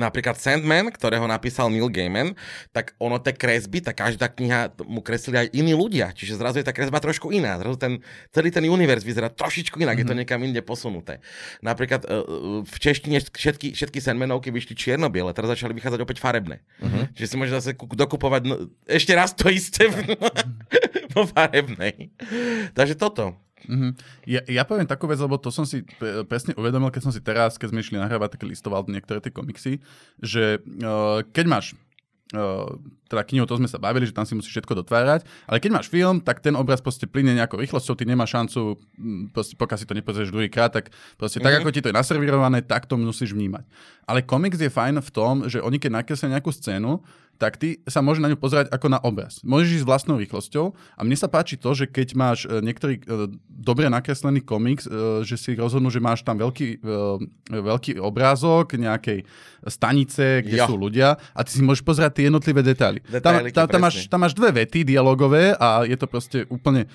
Napríklad Sandman, ktorého napísal Neil Gaiman, tak ono tie kresby, tak každá kniha mu kreslili aj iní ľudia, čiže zrazu je tá kresba trošku iná. Zrazu ten, celý ten univerz vyzerá trošičku inak, mm-hmm. je to mhm. niekam inde posunuté. Napríklad uh, v češtine všetky, všetky Sandmanovky vyšli čierno-biele, teraz začali vychádzať opäť farebné. Mm-hmm. Čiže si môžeš zase dokupovať no, ešte raz to isté (laughs) (laughs) vo farebnej. Takže toto. Mm-hmm. Ja, ja poviem takú vec, lebo to som si presne uvedomil, keď som si teraz, keď sme išli nahrávať, tak listoval niektoré tie komiksy, že uh, keď máš uh, teda knihu, to sme sa bavili, že tam si musíš všetko dotvárať, ale keď máš film, tak ten obraz proste plyne nejakou rýchlosťou, ty nemáš šancu, proste, pokiaľ si to nepozrieš druhýkrát, tak proste mm-hmm. tak, mhm. ako ti to je naservírované, tak to musíš vnímať. Ale komiks je fajn v tom, že oni keď nakreslia nejakú scénu, tak ty sa môže na ňu pozerať ako na obraz. Môžeš ísť vlastnou rýchlosťou a mne sa páči to, že keď máš e, niektorý e, dobre nakreslený komiks, e, že si rozhodnú, že máš tam veľký, veľký obrázok nejakej stanice, kde jo. sú ľudia a ty si môžeš pozerať tie jednotlivé detaily. Tam, tam, tam, máš, tam máš dve vety dialogové a je to proste úplne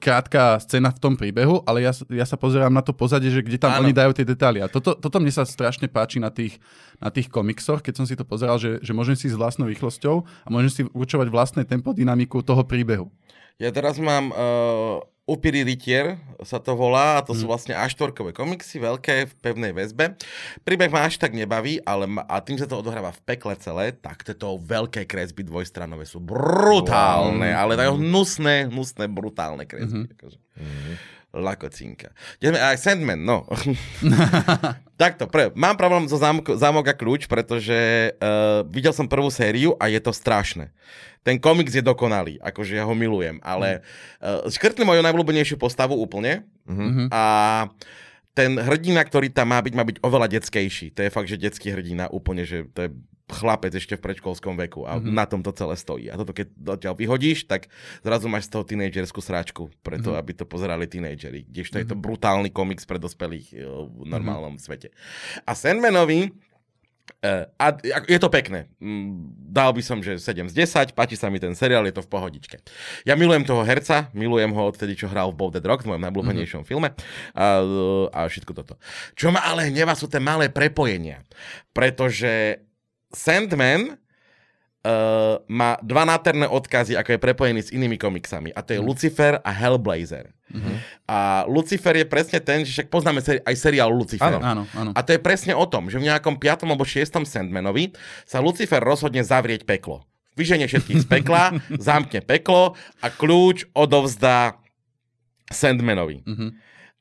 krátka scéna v tom príbehu, ale ja, ja sa pozerám na to pozadie, že kde tam Áno. oni dajú tie detaily. A toto, toto mne sa strašne páči na tých, na tých komiksoch, keď som si to pozeral, že, že môžem si s vlastnou rýchlosťou a môžem si určovať vlastné tempo, dynamiku toho príbehu. Ja teraz mám uh, Upiri Rytier, sa to volá, a to mm. sú mhm. vlastne až štvorkové komiksy, veľké, v pevnej väzbe. Príbeh ma až tak nebaví, ale ma, a tým sa to odohráva v pekle celé, tak tieto veľké kresby dvojstranové sú brutálne, wow. ale tak hnusné, hnusné, brutálne kresby. Mm-hmm. Akože. Mm-hmm lakocinka. Ideme aj Sandman, no. (laughs) Takto, pre, mám problém so zámok, zámok a kľúč, pretože uh, videl som prvú sériu a je to strašné. Ten komiks je dokonalý, akože ja ho milujem, ale uh, škrtli moju najblúbenejšiu postavu úplne uh-huh. a ten hrdina, ktorý tam má byť, má byť oveľa detskejší. To je fakt, že detský hrdina úplne, že to je chlapec ešte v predškolskom veku a mm-hmm. na tom to celé stojí. A toto keď dotiaľ vyhodíš, tak zrazu máš z toho tínejdžerskú sráčku, preto mm-hmm. aby to pozerali tínejdžeri. Kdežto mm-hmm. je to mhm. brutálny komiks pre dospelých eh, v normálnom mm-hmm. svete. A Sandmanovi Uh, a je to pekné. Mm, dal by som, že 7 z 10, páči sa mi ten seriál, je to v pohodičke. Ja milujem toho herca, milujem ho odtedy, čo hral v Bold Rock, v mojom najblúbenejšom mm-hmm. filme a, a všetko toto. Čo ma ale hneva sú tie malé prepojenia, pretože Sandman uh, má dva náterné odkazy, ako je prepojený s inými komiksami. A to je mm. Lucifer a Hellblazer. Mm-hmm. A Lucifer je presne ten, že však poznáme seri- aj seriál Lucifer. Áno, áno, áno. A to je presne o tom, že v nejakom 5. alebo 6. Sandmanovi sa Lucifer rozhodne zavrieť peklo. Vyženie všetkých z pekla, (laughs) zamkne peklo a kľúč odovzdá Sandmanovi. Mm-hmm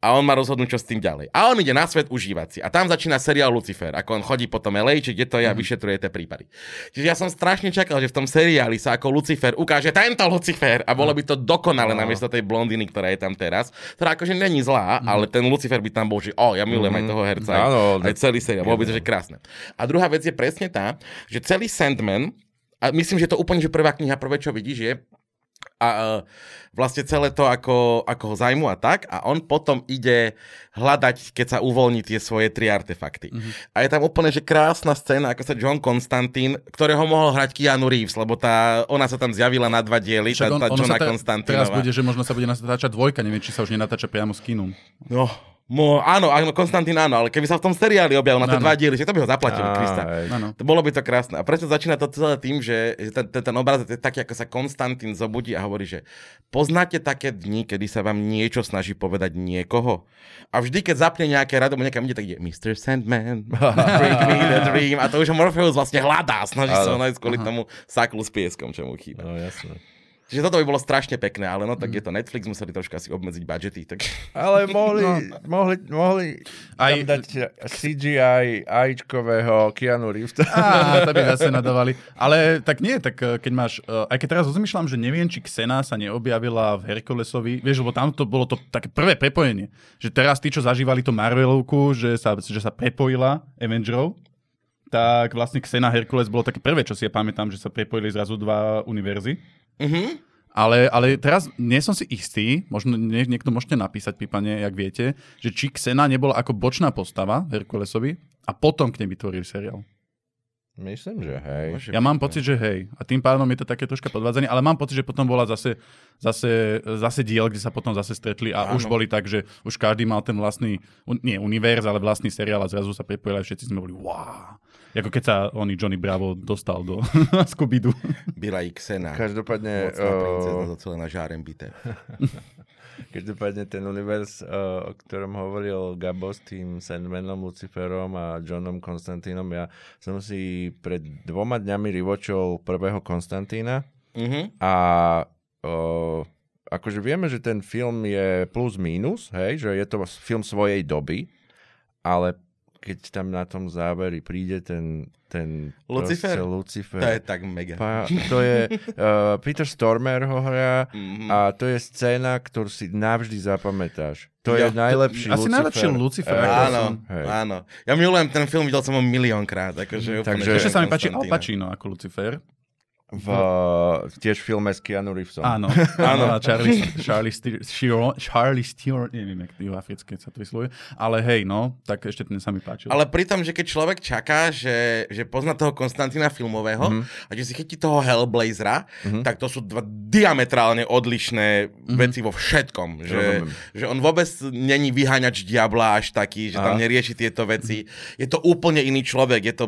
a on má rozhodnúť, čo s tým ďalej. A on ide na svet užívať si. A tam začína seriál Lucifer, ako on chodí po tom LA, či kde to je a mm. vyšetruje tie prípady. Čiže ja som strašne čakal, že v tom seriáli sa ako Lucifer ukáže tento Lucifer a bolo by to dokonale no. namiesto tej blondiny, ktorá je tam teraz, ktorá akože není zlá, mm. ale ten Lucifer by tam bol, že o, ja milujem mm. aj mhm. toho herca, aj, aj celý seriál, bolo by to, že krásne. A druhá vec je presne tá, že celý Sandman, a myslím, že to úplne, že prvá kniha, prvé, čo vidíš, je, a uh, vlastne celé to, ako, ako ho zajmu a tak. A on potom ide hľadať, keď sa uvoľní tie svoje tri artefakty. Mhm. Mm-hmm. A je tam úplne, že krásna scéna, ako sa John Constantine, ktorého mohol hrať Keanu Reeves, lebo tá, ona sa tam zjavila na dva diely, tá, Však on, tá ono Johna te, teraz Konstantinová. bude, že možno sa bude natáčať dvojka, neviem, či sa už nenatáča priamo s kinom. No, mo, áno, áno, Konstantín áno, ale keby sa v tom seriáli objavil na tie dva diely, že to by ho zaplatili, Krista. To bolo by to krásne. A presne začína to celé tým, že ten, ten, ten obraz je taký, ako sa Konstantín zobudí a hovorí, že poznáte také dni, kedy sa vám niečo snaží povedať niekoho? A vždy, keď zapne nejaké rado, niekam ide, tak ide Mr. Sandman, bring me the dream. A to už Morpheus vlastne hľadá, snaží sa ho nájsť kvôli tomu saklu s pieskom, čo mu chýba. No jasné. Čiže toto by bolo strašne pekné, ale no tak je to Netflix, museli troška si obmedziť budžety. Tak... Ale (laughs) mohli, mohli, mohli Aj- tam dať CGI AIčkového Keanu Reevesa. Á, to by zase nadávali. Ale tak nie, tak eh, keď máš, eh, aj keď teraz rozmýšľam, že neviem, či Xena sa neobjavila v Herkulesovi, vieš, lebo tam to bolo to také prvé prepojenie. Že teraz tí, čo zažívali to Marvelovku, že sa, že sa prepojila Avengerov, tak vlastne Xena Herkules bolo také prvé, čo si ja pamätám, že sa prepojili zrazu dva univerzy. Mhm. Ale, ale teraz nie som si istý, možno nie, niekto môžete napísať, pípanie, jak viete, že či Xena nebola ako bočná postava Herkulesovi a potom k nej vytvorili seriál. Myslím, že hej. Môže Ja mám no. pocit, že hej. A tým pádom je to také troška podvádzanie, ale mám pocit, že potom bola zase, zase, zase diel, kde sa potom zase stretli a Áno. už boli tak, že už každý mal ten vlastný, nie univerz, ale vlastný seriál a zrazu sa prepojili a všetci sme boli wow. Ako keď sa oný Johnny Bravo dostal do (laughs) Scooby-Doo. Byla i Xena. Každopádne, Mocná princezna uh, docela na žárem bité. (laughs) každopádne ten univerz, uh, o ktorom hovoril Gabo s tým Sandmanom, Luciferom a Johnom Konstantínom, ja som si pred dvoma dňami rivočol prvého Konstantína Mhm. a uh, akože vieme, že ten film je plus minus, hej, že je to film svojej doby, ale keď tam na tom záveri príde ten, ten Lucifer? proste Lucifer To je tak mega. Pa, to je, uh, (laughs) Peter Stormer ho hrá Mhm. a to je scéna, ktorú si navždy zapamätáš. To Ja- je najlepší asi Lucifer. najlepší Lucifer, ako Áno, Hej. áno. Ja milujem ten film, videl som ho miliónkrát. Akože úplne Takže- Ešte sa mi páči Al. Pacino ako Lucifer. V, tiež v filme s Keanu Reevesom. Áno, (laughs) áno. A Charlie, Charlie, Sheeran- Charlie Steer, neviem, jak juhoafrické sa to vyslovuje, ale hej, no, tak ešte ten sa mi páčil. Ale pri tom, že keď človek čaká, že, že pozná toho Konstantína filmového Mhm. mm-hmm. a že si chytí toho Hellblazera, mm-hmm. tak to sú dva diametrálne odlišné mm-hmm. veci vo všetkom. Že, Rozumiem. že on vôbec není vyháňač diabla až taký, že tam Aha. nerieši tieto veci. Je to úplne iný človek, je to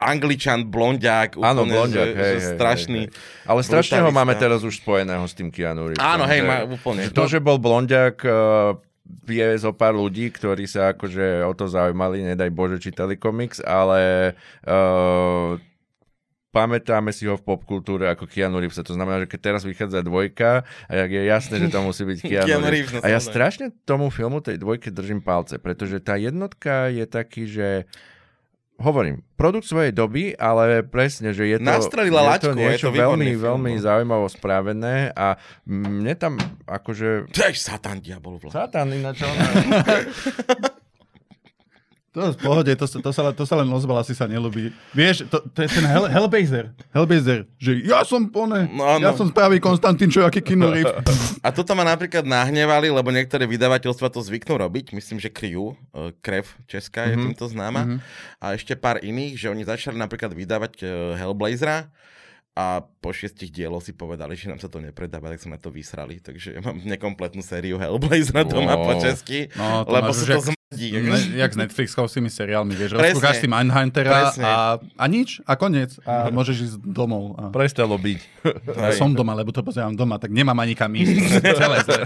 angličan, blondiak, Áno, úplne, blondiak, že, hej, že hej, strašný. hej, hej. Ale strašne ho máme teraz už spojeného s tým Keanu Reevesom. Áno, hej, že- má úplne. Že to, že bol blondiak, je zo pár ľudí, ktorí sa akože o to zaujímali, nedaj Bože, čítali komiks, ale uh, pamätáme si ho v popkultúre ako Keanu Reeves. To znamená, že keď teraz vychádza dvojka, a jak je jasné, že to musí byť (laughs) Keanu, Keanu Reeves. No a ja strašne tomu filmu, tej dvojke držím palce, pretože tá jednotka je taký, že hovorím, produkt svojej doby, ale presne, že je to, Nastrelila je to laťku, je niečo to výborný veľmi, film, veľmi no. zaujímavo spravené a mne tam akože... Tež Satan, diabol. Vla. Satan, ináč on... (laughs) To v pohode, to, to, sa, to sa len ozval, asi sa nelúbi. Vieš, to, to je ten Hell, Hellblazer. Hellblazer, že ja som pone, No, áno. ja som pravý Konstantín, čo aký kino. (laughs) A toto ma napríklad nahnevali, lebo niektoré vydavateľstva to zvyknú robiť. Myslím, že Kriu, eh, Krev Česká je týmto známa. A ešte pár iných, že oni začali napríklad vydávať eh, Hellblazera a po šiestich dieloch si povedali, že nám sa to nepredáva, tak sme to vysrali. Takže ja mám nekompletnú sériu Hellblazera doma Wow. po česky, No, to lebo už to zmrdí. Ne, jak s Netflixovými seriálmi, vieš, rozkúkaš si Mindhuntera Presne. a, a nič, a koniec. A môžeš ísť domov. A, Prestalo byť. a som doma, lebo to pozerám doma, tak nemám ani kam ísť. (laughs) Celé zle.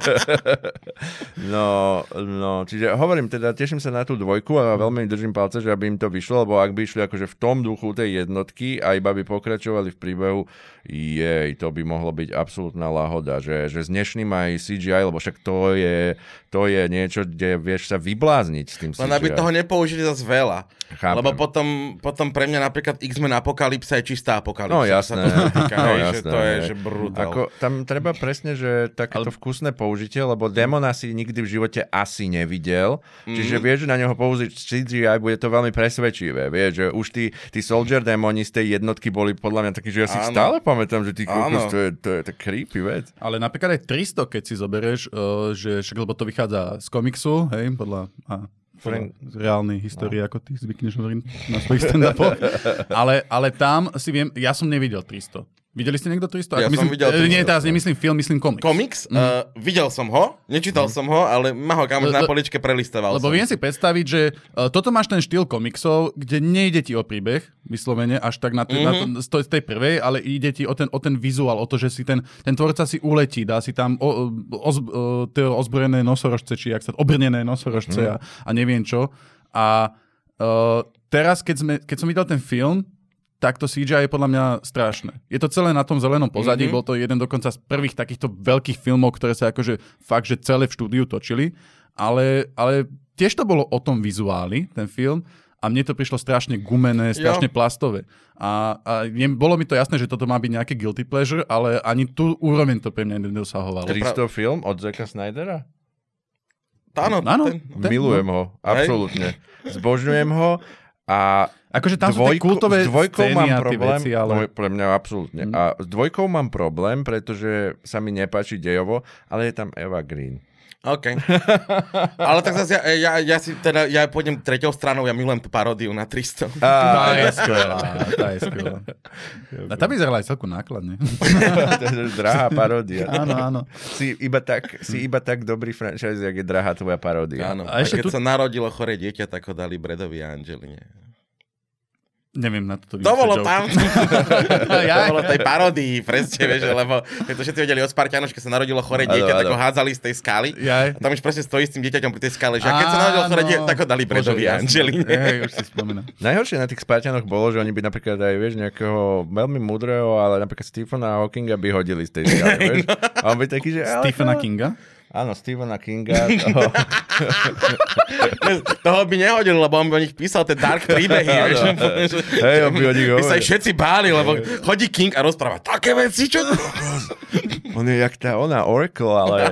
No, no, čiže hovorím, teda teším sa na tú dvojku a veľmi držím palce, že aby im to vyšlo, lebo ak by išli akože v tom duchu tej jednotky a iba by pokračovali v príbehu, jej, to by mohlo byť absolútna láhoda, že, že s dnešným aj CGI, lebo však to je, to je niečo, kde vieš sa vyblázni zblázniť s tým Len aby toho nepoužili zase veľa. Chápem. Lebo potom, potom pre mňa napríklad X-Men Apokalypsa je čistá apokalypsa. No jasné. Sa to týka, (laughs) no, hej, že jasné. to je, že brutál. Ako, tam treba presne, že takéto Ale... vkusné použitie, lebo Demona si nikdy v živote asi nevidel, mm-hmm. čiže vieš, že na neho použiť CGI, bude to veľmi presvedčivé. Vieš, že už tí, tí Soldier Demoni z tej jednotky boli podľa mňa takí, že ja si Áno. stále pamätám, že ty kokos, to je, to je tak creepy vec. Ale napríklad aj 300, keď si zoberieš, uh, že však, lebo to vychádza z komiksu, hej, podľa Frank- reálnej histórie, ako ty zvykneš hovoriť na svojich stand-upoch. (laughs) ale, ale tam si viem, ja som nevidel 300. Videli ste niekto 300? Ja Ako som myslím, videl eh, Nie, 300. teraz nemyslím film, myslím komiks. Komiks, mm. uh, videl som ho, nečítal mm. som ho, ale ma ho kamož Le- na poličke prelistoval Lebo som. viem si predstaviť, že uh, toto máš ten štýl komiksov, kde nejde ti o príbeh, vyslovene, až tak na, t- Mhm. na z, to, z tej prvej, ale ide ti o ten, o ten vizuál, o to, že si ten, ten tvorca si uletí, dá si tam o, oz, o, tie ozbrojené nosorožce, či jak sa obrnené nosorožce Mhm. mm. a, a neviem čo. A uh, teraz, keď, sme, keď som videl ten film, tak to CGI je podľa mňa strašné. Je to celé na tom zelenom pozadí, Mhm. mm-hmm. bol to jeden dokonca z prvých takýchto veľkých filmov, ktoré sa akože fakt, že celé v štúdiu točili, ale, ale tiež to bolo o tom vizuáli, ten film, a mne to prišlo strašne gumené, strašne Jo. plastové. A, a je, bolo mi to jasné, že toto má byť nejaké guilty pleasure, ale ani tú úroveň to pre mňa nedosahovalo. 300 film od Zeka Snydera? Áno, Áno. ten, Ten- Milujem ho, absolútne. Zbožňujem ho a Akože tam sú tie kultové s dvojkou scény mám problém, veci, ale... no, pre mňa absolútne. Mm. A s dvojkou mám problém, pretože sa mi nepáči dejovo, ale je tam Eva Green. OK. Ale tak zase ja, ja, ja si teda, ja pôjdem treťou stranou, ja milujem tú paródiu na 300. Tá je skvelá, tá je skvelá. A tá vyzerala aj celku nákladne. (laughs) drahá paródia. áno, áno. Si iba tak, si iba tak dobrý franchise, jak je drahá tvoja paródia. Áno. A A ešte keď tu- sa narodilo choré dieťa, tak ho dali Bredovi a Angeline. Neviem na toto To bolo tam. (laughs) Ja? to bolo tej parodii, presne, vieš, lebo keď to všetci vedeli o Spartianoch, keď sa narodilo choré Áno, dieťa, tak ho hádzali z tej skaly. Jaj. A tam už presne stojí s tým dieťaťom pri tej skale, že a keď sa narodilo choré Áno. dieťa, tak ho dali Bredovi a. Angeline. Hej, už si spomínam. (laughs) Najhoršie na tých Spartanoch bolo, že oni by napríklad aj, vieš, nejakého veľmi múdreho, ale napríklad Stephena Hawkinga by hodili z tej skaly, vieš. A on by taký, že... Stephena Kinga? Áno, Stephena Kinga. Toho, (laughs) Toho by nehodil, lebo on by o nich písal tie dark príbehy. vieš, že- Hej, on by o nich by sa ich všetci báli, lebo chodí King a rozpráva také veci, čo... (laughs) On je jak tá ona Oracle, ale...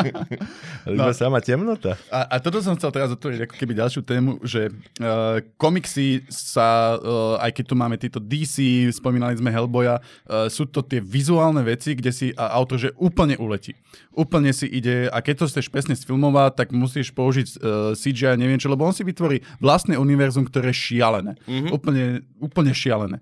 (laughs) Iba sama temnota. A, a toto som chcel teraz otvoriť ako keby ďalšiu tému, že uh, komiksy sa, uh, aj keď tu máme tieto DC, spomínali sme Hellboya, uh, sú to tie vizuálne veci, kde si a autor že úplne uletí. Úplne si ide, a keď to chceš presne sfilmovať, tak musíš použiť uh, CGI, neviem čo, lebo on si vytvorí vlastné univerzum, ktoré je šialené. Mm-hmm. Úplne, úplne šialené.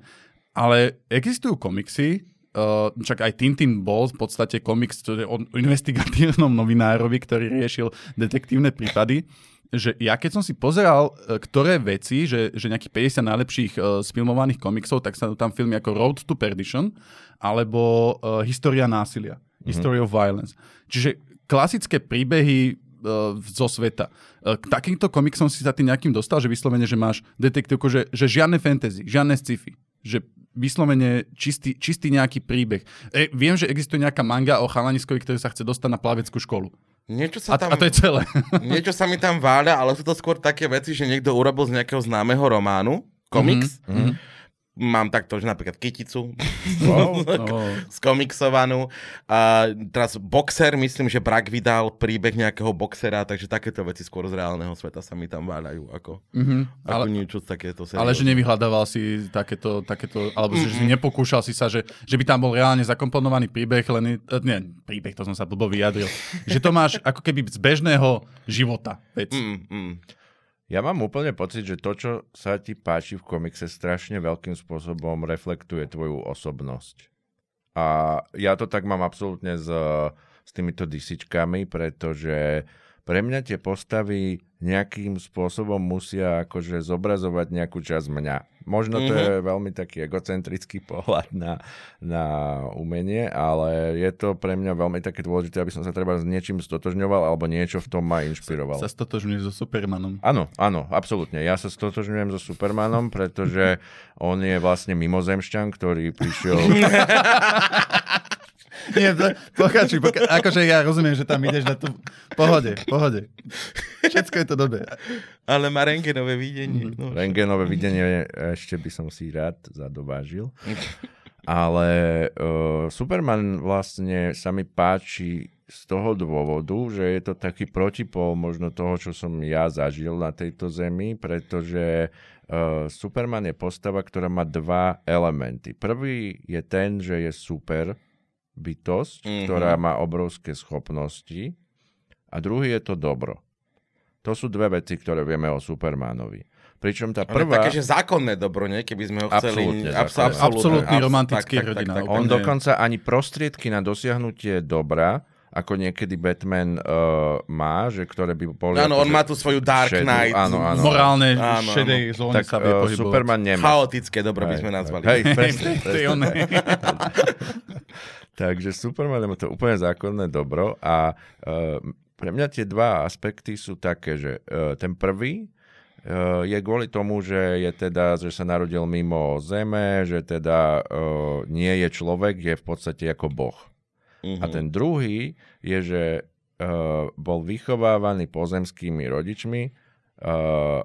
Ale existujú komiksy, Uh, čak aj Tintin bol v podstate komiks o investigatívnom novinárovi, ktorý riešil detektívne prípady, že ja keď som si pozeral, uh, ktoré veci, že, že nejakých 50 najlepších uh, sfilmovaných komiksov, tak sa tam filmy ako Road to Perdition alebo uh, História násilia, mm-hmm. History of Violence. Čiže klasické príbehy uh, zo sveta. Uh, K takýmto komiksom si sa ty nejakým dostal, že vyslovene, že máš detektívku, že, že žiadne fantasy, žiadne sci-fi, že vyslovene čistý, čistý nejaký príbeh. E, viem, že existuje nejaká manga o chalaniskovi, ktorý sa chce dostať na plaveckú školu. Niečo sa tam... a to je celé. (laughs) Niečo sa mi tam váľa, ale sú to skôr také veci, že niekto urobil z nejakého známeho románu, komiks. Mm-hmm. Mám takto, že napríklad Kyticu Wow. (laughs) (laughs) Skomiksovanú. A teraz Boxer, myslím, že Brak vydal príbeh nejakého boxera, takže takéto veci skôr z reálneho sveta sa mi tam váľajú. Ako, Mhm. ako Ale, niečo takéto seriózne. ale že nevyhľadával si takéto, takéto alebo že si nepokúšal si sa, že, že by tam bol reálne zakomponovaný príbeh, len, eh, nie, príbeh, to som sa blbo vyjadril, že to máš ako keby z bežného života vec. Mm, mm. Ja mám úplne pocit, že to, čo sa ti páči v komikse, strašne veľkým spôsobom reflektuje tvoju osobnosť. A ja to tak mám absolútne s, s týmito DCčkami, pretože pre mňa tie postavy nejakým spôsobom musia akože zobrazovať nejakú časť mňa. Možno to Mhm. je veľmi taký egocentrický (laughs) pohľad na, na umenie, ale je to pre mňa veľmi také dôležité, aby som sa treba s niečím stotožňoval alebo niečo v tom ma inšpirovalo. Sa stotožňuje so Supermanom. Áno, áno, absolútne. Ja sa stotožňujem so Supermanom, pretože (laughs) on je vlastne mimozemšťan, ktorý prišiel... (laughs) Nie, to- pokračuj, pokračuj. Akože ja rozumiem, že tam ideš na tú... Pohode, pohode. Všetko je to dobré. Ale má rengenové videnie. No. Rengenové videnie ešte by som si rád zadovážil. (laughs) Ale uh, Superman vlastne sa mi páči z toho dôvodu, že je to taký protipol možno toho, čo som ja zažil na tejto zemi, pretože uh, Superman je postava, ktorá má dva elementy. Prvý je ten, že je super bytosť, mm-hmm. ktorá má obrovské schopnosti a druhý je to dobro. To sú dve veci, ktoré vieme o Supermanovi. Pričom tá prvá... On je také, že zákonné dobro, nie? Keby sme ho chceli... Absolútne Absolutne. Absolútny romantický tak, tak, hrdina. tak, tak, On Úplne. dokonca ani prostriedky na dosiahnutie dobra, ako niekedy Batman uh, má, že ktoré by boli... Áno, on akože má tú svoju Dark šedú- Knight. Áno, áno. Morálne Áno, áno. šedej zóny Tak sa vie uh. Superman nemá. Chaotické dobro by sme nazvali. Hej, (laughs) presne, presne. (laughs) Takže Superman je to úplne zákonné dobro a uh, pre mňa tie dva aspekty sú také, že uh, ten prvý uh, je kvôli tomu, že je teda, že sa narodil mimo zeme, že teda uh, nie je človek, je v podstate ako boh. Mhm. A ten druhý je, že uh, bol vychovávaný pozemskými rodičmi uh,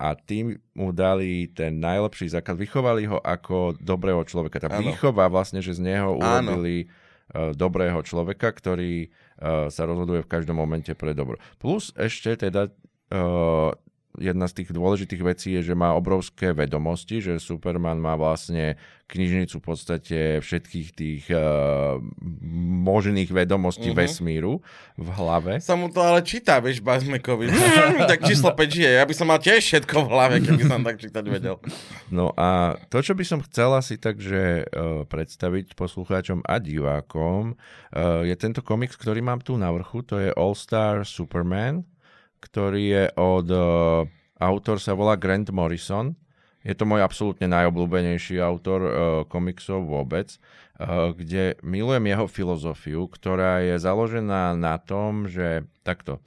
a tým mu dali ten najlepší základ. Vychovali ho ako dobrého človeka. Tá Áno. výchova vlastne, že z neho urobili uh, dobrého človeka, ktorý uh, sa rozhoduje v každom momente pre dobro. Plus ešte teda uh, jedna z tých dôležitých vecí je, že má obrovské vedomosti, že Superman má vlastne knižnicu v podstate všetkých tých uh, možných vedomostí Mhm. vesmíru v hlave. Sa mu to ale číta, vieš, Bazmekovi. (laughs) tak číslo 5 žije. Ja by som mal tiež všetko v hlave, keby som tak čítať vedel. No a to, čo by som chcel asi takže uh, predstaviť poslucháčom a divákom, uh, je tento komiks, ktorý mám tu na vrchu, to je All Star Superman, ktorý je od... Uh, autor sa volá Grant Morrison. Je to môj absolútne najobľúbenejší autor uh, komiksov vôbec, uh, kde milujem jeho filozofiu, ktorá je založená na tom, že takto.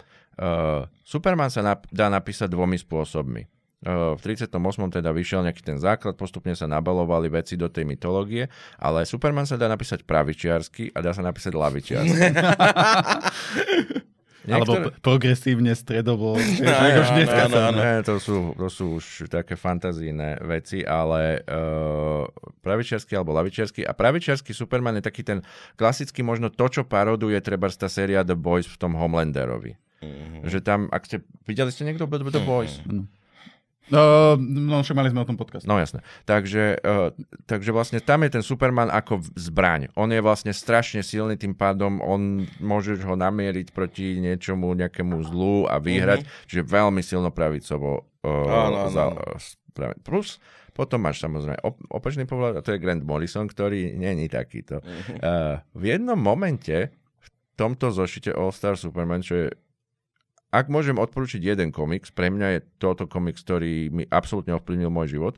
Superman sa dá napísať dvomi spôsobmi. V 38. teda vyšiel nejaký ten základ, postupne sa nabalovali veci do tej mytológie, ale Superman sa dá napísať pravičiarsky a dá sa napísať lavičiarsky. (laughs) Alebo Niektoré- p- progresívne, stredovo. (laughs) Áno, áno, to sú, to sú už také fantazíne veci, ale uh, pravičiarsky alebo lavičiarsky. A pravičiarsky Superman je taký ten klasický, možno to, čo paroduje treba tá séria The Boys v tom Homelanderovi. Mhm. Že tam, ak ste, videli ste niekto The, The Boys? No, no, však mali sme o tom podcast. No jasné. Takže, uh, takže vlastne tam je ten Superman ako zbraň. On je vlastne strašne silný, tým pádom on môžeš ho namieriť proti niečomu, nejakému zlu a vyhrať. Mm-hmm. Čiže veľmi silno pravicovo uh, Áno, áno, za, uh. Plus potom máš samozrejme op- opačný pohľad a to je Grant Morrison, ktorý není takýto. Uh, v jednom momente v tomto zošite All Star Superman, čo je ak môžem odporučiť jeden komiks, pre mňa je toto komiks, ktorý mi absolútne ovplyvnil môj život.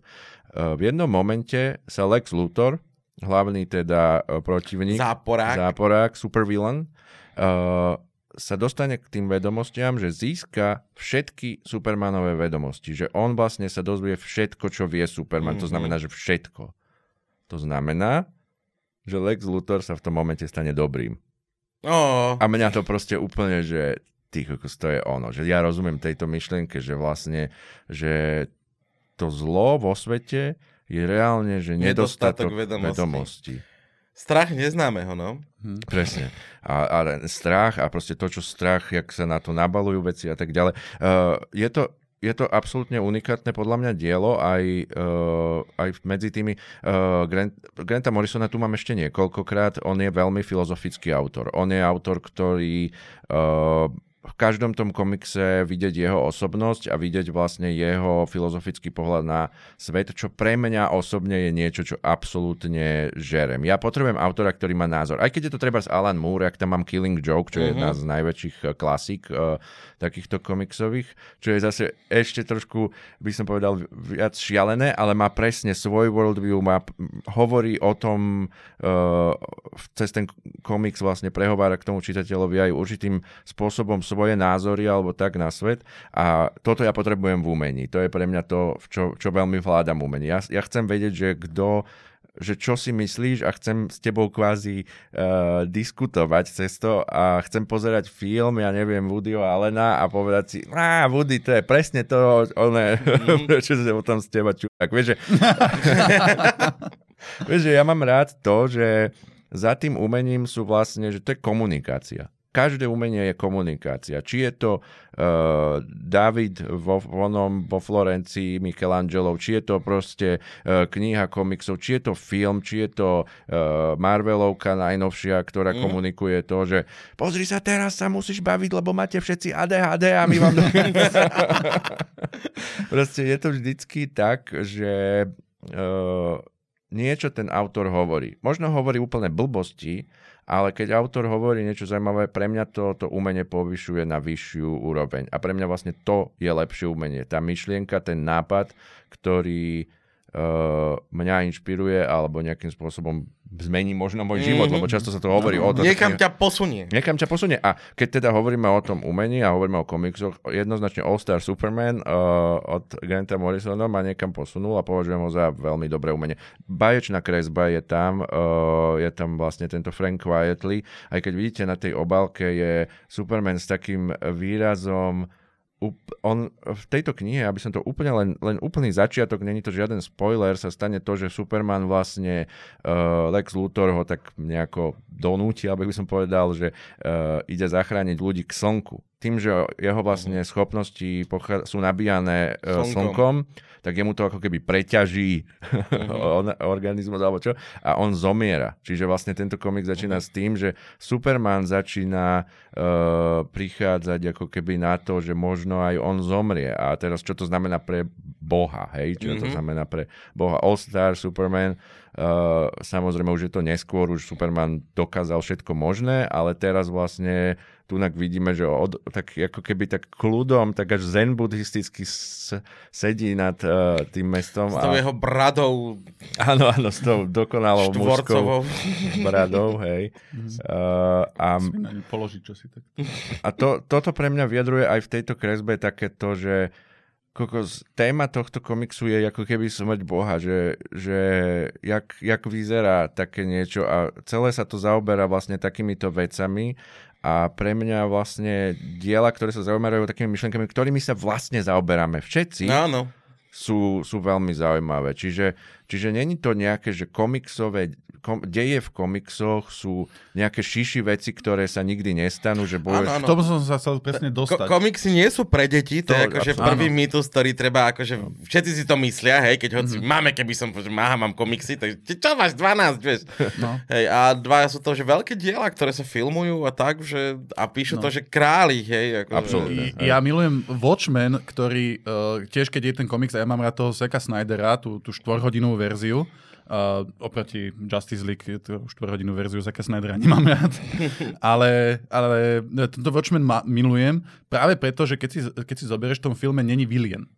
Uh, v jednom momente sa Lex Luthor, hlavný teda uh, protivník, Záporák. záporák supervillain, uh, sa dostane k tým vedomostiam, že získa všetky Supermanové vedomosti. Že on vlastne sa dozvie všetko, čo vie Superman. Mm-hmm. To Mhm. znamená, že všetko. To znamená, že Lex Luthor sa v tom momente stane dobrým. Oh, A mňa to proste úplne, že ty to je ono. Že ja rozumiem tejto myšlienke, že vlastne, že to zlo vo svete je reálne, že Nedostatok nedostatok, vedomostí. vedomostí. strach neznámeho, no. Presne. A, a strach a proste to, čo strach, jak sa na to nabalujú veci a tak ďalej. Uh, je to je to absolútne unikátne podľa mňa dielo aj, uh, aj medzi tými. Uh, Grant, Granta Morrisona tu mám ešte niekoľkokrát. On je veľmi filozofický autor. On je autor, ktorý uh, každom tom komikse vidieť jeho osobnosť a vidieť vlastne jeho filozofický pohľad na svet, čo pre mňa osobne je niečo, čo absolútne žerem. Ja potrebujem autora, ktorý má názor. Aj keď je to treba z Alan Moore, ak tam mám Killing Joke, čo je jedna z najväčších eh, klasík uh, takýchto komiksových, čo je zase ešte trošku, by som povedal, viac šialené, ale má presne svoj worldview, má, hovorí o tom, uh, cez ten komiks vlastne prehovára k tomu čitateľovi aj určitým spôsobom svoje názory alebo tak na svet a toto ja potrebujem v umení. To je pre mňa to, čo, čo veľmi vládam umení. Ja, ja chcem vedieť, že kto že čo si myslíš a chcem s tebou kvázi uh, diskutovať cez to a chcem pozerať film, ja neviem, Woody Allena a povedať si, á, Woody, to je presne to, oné, mm. prečo (laughs) sa potom z teba čúvak. Vieš, že... (laughs) vieš, že ja mám rád to, že za tým umením sú vlastne, že to je komunikácia každé umenie je komunikácia. Či je to uh, David vo, vonom vo Florencii, Michelangelo, či je to proste uh, kniha komiksov, či je to film, či je to uh, Marvelovka najnovšia, ktorá mm. komunikuje to, že pozri sa, teraz sa musíš baviť, lebo máte všetci ADHD a my vám... (laughs) proste je to vždycky tak, že uh, niečo ten autor hovorí. Možno hovorí úplne blbosti, ale keď autor hovorí niečo zaujímavé, pre mňa to, to umenie povyšuje na vyššiu úroveň. A pre mňa vlastne to je lepšie umenie. Tá myšlienka, ten nápad, ktorý uh, mňa inšpiruje alebo nejakým spôsobom zmení možno môj život, mm-hmm. lebo často sa to hovorí no, o tom. Niekam ťa posunie. Niekam ťa posunie. A keď teda hovoríme o tom umení a hovoríme o komiksoch, jednoznačne All Star Superman uh, od Granta Morrisona ma niekam posunul a považujem ho za veľmi dobré umenie. Baječná kresba je tam, uh, je tam vlastne tento Frank Quietly. Aj keď vidíte na tej obálke je Superman s takým výrazom on v tejto knihe, aby som to úplne len, len úplný začiatok, není to žiaden spoiler, sa stane to, že Superman vlastne uh, Lex Luthor ho tak nejako donúti, aby by som povedal, že uh, ide zachrániť ľudí k slnku tým, že jeho vlastne mhm. schopnosti sú nabíjané slnkom, slnkom tak jemu to ako keby preťaží (laughs) uh-huh. organizmus alebo čo a on zomiera. Čiže vlastne tento komik začína uh-huh. s tým, že Superman začína uh, prichádzať ako keby na to, že možno aj on zomrie. A teraz čo to znamená pre Boha, hej? Čo uh-huh. to znamená pre Boha? All-Star, Superman, uh, samozrejme už je to neskôr, už Superman dokázal všetko možné, ale teraz vlastne tunak vidíme, že od, tak ako keby tak kľudom, tak až zen buddhisticky s, sedí nad uh, tým mestom. S tou a... jeho bradou. Áno, áno, s tou dokonalou mužskou bradou, hej. Uh, a, položiť čo si tak. A to, toto pre mňa vyjadruje aj v tejto kresbe takéto, že kokos, téma tohto komiksu je ako keby smrť Boha, že, že jak, jak vyzerá také niečo a celé sa to zaoberá vlastne takýmito vecami a pre mňa vlastne diela, ktoré sa zaujímajú takými myšlenkami, ktorými sa vlastne zaoberáme všetci, Áno. Sú, sú veľmi zaujímavé. Čiže, čiže není to nejaké, že komiksové kom, deje v komiksoch sú nejaké šiši veci, ktoré sa nikdy nestanú, že bojuješ... Áno, áno. K tomu som sa chcel presne dostať. Ko- komiksy nie sú pre deti, to, to je akože prvý mýtus, ktorý treba, akože všetci si to myslia, hej, keď hoci mm-hmm. máme, keby som, že máha, mám komiksy, tak čo máš, 12, vieš. (laughs) No. Hej, a dva sú to, že veľké diela, ktoré sa filmujú a tak, že, a píšu no. to, že králi, hej. Akože, Absolutne. Ja milujem Watchmen, ktorý uh, tiež, keď je ten komiks, a ja mám rád toho Seka Snydera, tú, tú štvorhodinovú verziu, Uh, oproti Justice League, tú 4 hodinu verziu Zaka Snydera nemám rád. (laughs) ale, ale tento Watchmen ma, milujem práve preto, že keď si, keď si zoberieš v tom filme, není Vilien.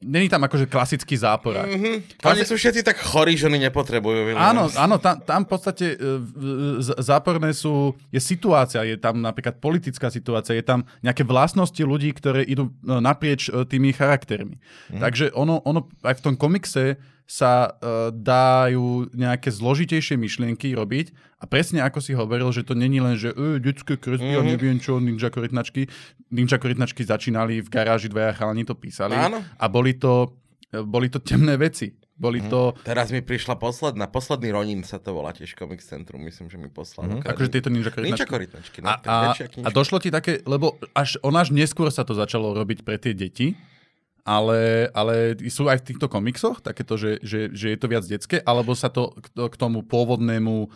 Není tam akože klasický záporák. Mm-hmm. Klasi... Oni sú všetci tak chorí, že oni nepotrebujú. Vilien. Áno, áno tam, tam v podstate uh, záporné sú, je situácia, je tam napríklad politická situácia, je tam nejaké vlastnosti ľudí, ktoré idú uh, naprieč uh, tými charaktermi. Mm. Takže ono, ono aj v tom komikse sa uh, dajú nejaké zložitejšie myšlienky robiť a presne ako si hovoril, že to není len, že e, detské kresby mm-hmm. a mhm. neviem čo, ninja korytnačky. Ninja korytnačky začínali v garáži, dvaja chalani to písali Áno. a boli to, e, boli to temné veci. Boli mm. to... Teraz mi prišla posledná, posledný Ronin sa to volá tiež Comic Centrum, myslím, že mi poslal. Mm. Akože tieto Ninja korytnačky. Ninja korytnačky, no, a, a, a došlo ti také, lebo až, on až neskôr sa to začalo robiť pre tie deti, ale, ale sú aj v týchto komiksoch takéto, že, že, že je to viac detské, alebo sa to k, tomu pôvodnému, e,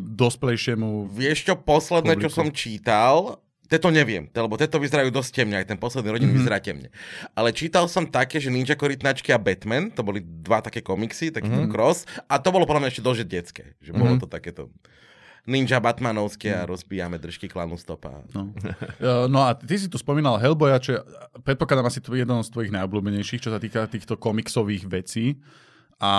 dosplejšiemu Vieš čo, posledné, publiku. čo som čítal, Teto neviem, lebo teto vyzerajú dosť temne, aj ten posledný rodin mm-hmm. vyzerá temne. Ale čítal som také, že Ninja Korytnačky a Batman, to boli dva také komiksy, taký mm-hmm. cross, a to bolo podľa mňa ešte dosť detské, že mm-hmm. bolo to takéto ninja Batmanovské a rozbíjame držky klanu stopa. No. (laughs) no a ty si tu spomínal Hellboya, čo predpokladám asi je jeden z tvojich najobľúbenejších, čo sa týka týchto komiksových vecí. A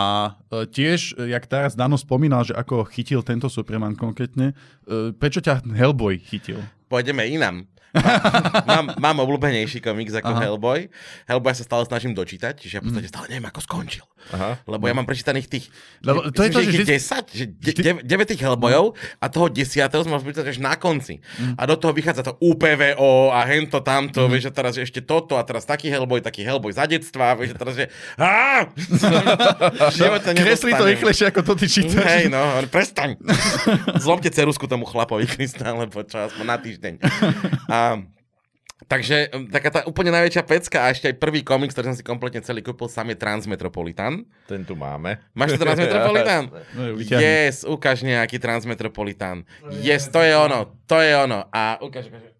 e, tiež, jak teraz Dano spomínal, že ako chytil tento Superman konkrétne, prečo ťa Hellboy chytil? Pôjdeme inám. (laughs) mám, mám obľúbenejší komiks ako Aha. Hellboy. Hellboy sa stále snažím dočítať, čiže ja v podstate stále neviem, ako skončil. Aha. Lebo ja mám prečítaných tých... Lebo to je to, že že, vždy- 10, že de, 9 tých Hellboyov a toho 10. som mal prečítať až na konci. A do toho vychádza to UPVO a hento tamto, vieš, že teraz ešte toto a teraz taký Hellboy, taký Hellboy za detstva, vieš, že teraz je... Á! (laughs) (laughs) Života Kreslí to rýchlejšie, ako to ty čítaš. Hej, no, prestaň. Zlomte cerusku tomu chlapovi Krista, lebo čo, na týždeň. A, takže taká tá úplne najväčšia pecka a ešte aj prvý komiks, ktorý som si kompletne celý kúpil, sám je Transmetropolitan. Ten tu máme. Máš to Transmetropolitan? (laughs) No, yes, ukáž nejaký Transmetropolitan. Yes, to je ono, to je ono. A ukáž, ukáž.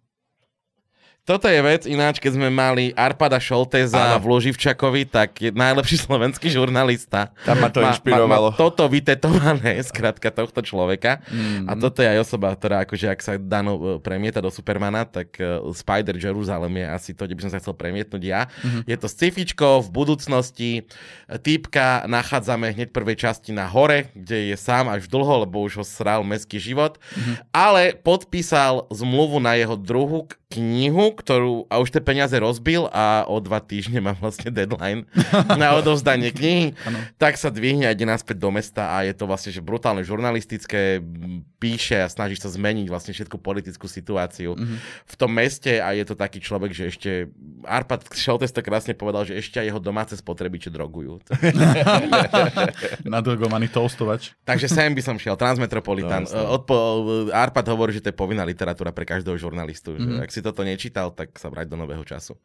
Toto je vec, ináč, keď sme mali Arpada Šolteza v Luživčakovi, tak je najlepší slovenský žurnalista. Tam ma to Má- inšpirovalo. Má, má toto vytetované, (laughs) skrátka tohto človeka. Mhm. A toto je aj osoba, ktorá akože ak sa Dano e, premieta do Supermana, tak uh, Spider Jerusalem je asi to, kde by som sa chcel premietnúť ja. Mhm. Je to scifičko v budúcnosti. Týpka nachádzame hneď prvej časti na hore, kde je sám až dlho, lebo už ho sral mestský život. Mhm. Ale podpísal zmluvu na jeho druhú k- knihu, ktorú a už tie peniaze rozbil a o dva týždne má vlastne deadline (laughs) na odovzdanie knihy. Tak sa dvihne a ide naspäť do mesta a je to vlastne že brutálne žurnalistické, píše a snaží sa zmeniť vlastne všetku politickú situáciu Mhm. v tom meste a je to taký človek, že ešte Arpad Šoltes to krásne povedal, že ešte aj jeho domáce spotrebiče drogujú. (laughs) (laughs) Nadrogovaný toastovač. Takže sem by som šiel, Transmetropolitan. No. Odpo, Arpad hovorí, že to je povinná literatúra pre každého žurnalistu. Že Mhm. ak si toto nečítal, tak sa vrať do nového času.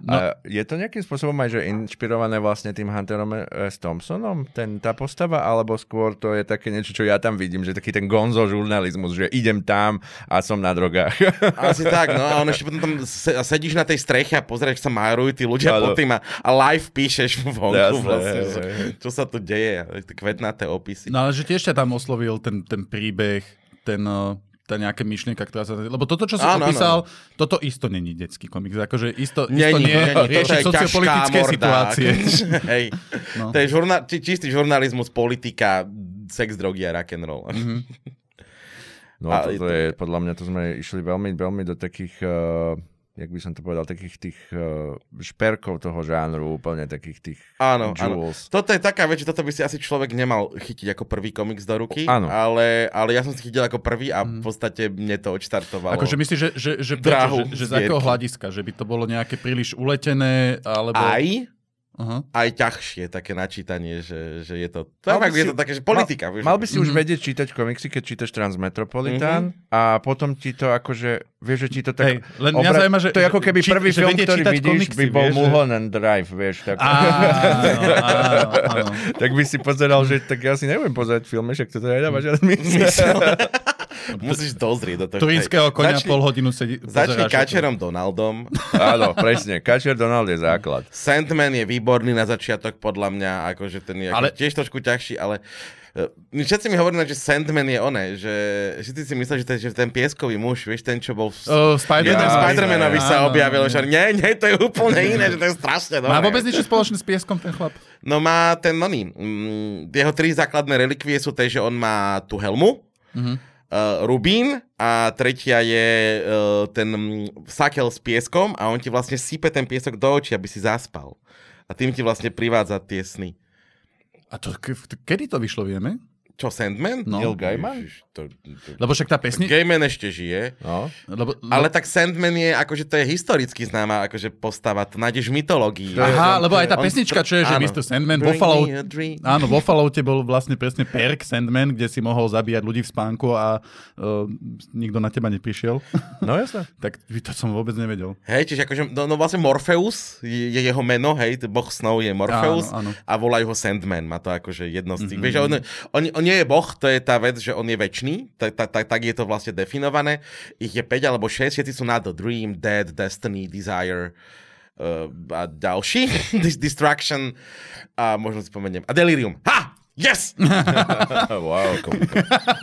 No. A je to nejakým spôsobom aj že inšpirované vlastne tým Hunterom eh, s Thompsonom, ten, tá postava, alebo skôr to je také niečo, čo ja tam vidím, že taký ten gonzo žurnalizmus, že idem tam a som na drogách. (laughs) Asi tak, no a on ešte potom tam se- sedíš na tej streche a pozrieš, sa marujú tí ľudia Áno. pod tým a, a live píšeš vonku Jasné, vlastne, že, čo sa tu deje, kvetnaté opisy. No ale že tiež ťa tam oslovil ten, ten príbeh, ten, eh, tá nejaká myšlienka, ktorá sa... Lebo toto, čo si Áno, áno, opísal, toto isto není detský komiks. Akože isto, isto Není, nie není, toto rieši sociopolitické morda. situácie. (laughs) Hej. No. To je žurna, či, čistý žurnalizmus, politika, sex, drogy a rock'n'roll. Mhm. No A toto je to- je, podľa mňa to sme išli veľmi, veľmi do takých, uh, jak by som to povedal, takých tých uh, šperkov toho žánru, úplne takých tých Áno, áno. jewels. Toto je taká vec, že toto by si asi človek nemal chytiť ako prvý komiks do ruky, Áno. ale, ale ja som si chytil ako prvý a Mhm. v podstate mne to odštartovalo. Akože myslíš, že, že, že, Dráhu že, že z akého hľadiska? Že by to bolo nejaké príliš uletené, alebo... Aj, Aha. aj ťažšie také načítanie, že, že je to... Mal by Fakt, je si- to také, že politika. vieš, Mal by si už Mhm. vedieť čítať komiksy, keď čítaš Transmetropolitán a potom ti to akože, vieš, že ti to tak... Hej, len mňa zaujíma, že- to je ako že- keby či- prvý že film, ktorý vidíš, komiksy, by bol vieš, že- Mulholland Drive, vieš. Tak, Áno, áno, áno. tak by si pozeral, že tak ja si nebudem pozerať filmy, však toto nedáva žiadny zmysel. (laughs) Musíš dozrieť do toho. Turínskeho konia Začni- pol hodinu sedí. Začni Kačerom Donaldom. Áno, presne. Kačer Donald je základ. Sandman je výborný na začiatok, podľa mňa, akože ten je Ale- tiež trošku ťažší, ale uh, všetci mi hovorí, že Sandman je oné, že všetci si mysleli, že, je- že ten pieskový muž, vieš, ten, čo bol v... Uh, Spider-Man. Ja, Spider-Manovi sa áno, objavil, že nie, nie, to je úplne iné, že to je strašne Má dobré. vôbec niečo spoločné s pieskom ten chlap? No má ten oný, mm, jeho tri základné relikvie sú tie, že on má tú helmu, Mhm. Uh, rubín a tretia je uh, ten sakel s pieskom a on ti vlastne sype ten piesok do očí, aby si zaspal. A tým ti vlastne privádza tie sny. A to, kedy to vyšlo, vieme? Čo, Sandman? No. Neil Gaiman? Ježiš, to, to... Lebo však tá pesni... Gaiman ešte žije, No. Lebo, ale tak Sandman je, akože to je historicky známa akože postava, to nájdeš v mytológii. Aha, lebo aj tá On- pesnička, čo je, že áno. Mr. Sandman vo Bring Fallout... a dream. Áno, vo Falloute bol vlastne presne perk Sandman, kde si mohol zabíjať ľudí v spánku a uh, nikto na teba neprišiel. (laughs) no jasné. tak to som vôbec nevedel. Hej, čiže akože, no, no vlastne Morpheus je, je jeho meno, hej, boh snov je Morpheus Áno, áno. a volajú ho Sandman, má to akože jedno z tých. Mhm. Mm-hmm. Vieš, on, on, on nie je boh, to je tá vec, že on je väčší, tak, tak, tak, tak je to vlastne definované. Ich je 5 alebo 6, všetci sú na The Dream, Dead, Destiny, Desire uh, a ďalší, (laughs) Dis- Distraction a možno si spomeniem. A Delirium. Ha! Yes! (laughs) wow.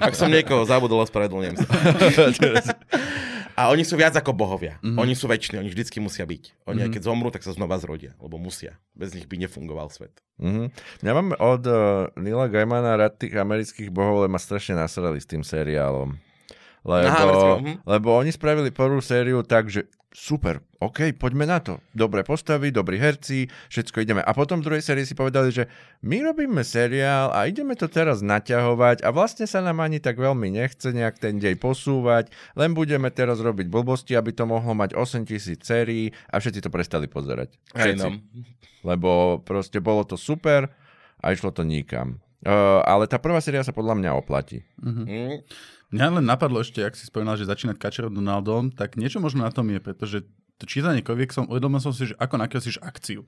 Ak som niekoho zabudol, ospravedlňujem sa. (laughs) A oni sú viac ako bohovia. Mm-hmm. Oni sú väčšní, oni vždycky musia byť. Oni mm-hmm. keď zomrú, tak sa znova zrodia, lebo musia. Bez nich by nefungoval svet. Mhm. Ja mám od uh, Nila Gaimana rád tých amerických bohov, ale ma strašne nasrali s tým seriálom. Lebo, Aha, mhm. lebo oni spravili prvú sériu tak, že super, OK, poďme na to. Dobré postavy, dobrí herci, všetko ideme. A potom v druhej sérii si povedali, že my robíme seriál a ideme to teraz naťahovať a vlastne sa nám ani tak veľmi nechce nejak ten dej posúvať, len budeme teraz robiť blbosti, aby to mohlo mať 8000 sérií a všetci to prestali pozerať. Všetci. no. Lebo proste bolo to super a išlo to nikam. Uh, ale tá prvá séria sa podľa mňa oplatí. Mm. Mňa len napadlo ešte, ak si spomínal, že začínať kačerom Donaldom, tak niečo možno na tom je, pretože to čítanie komiksov, uvedomil som si, že ako nakreslíš akciu.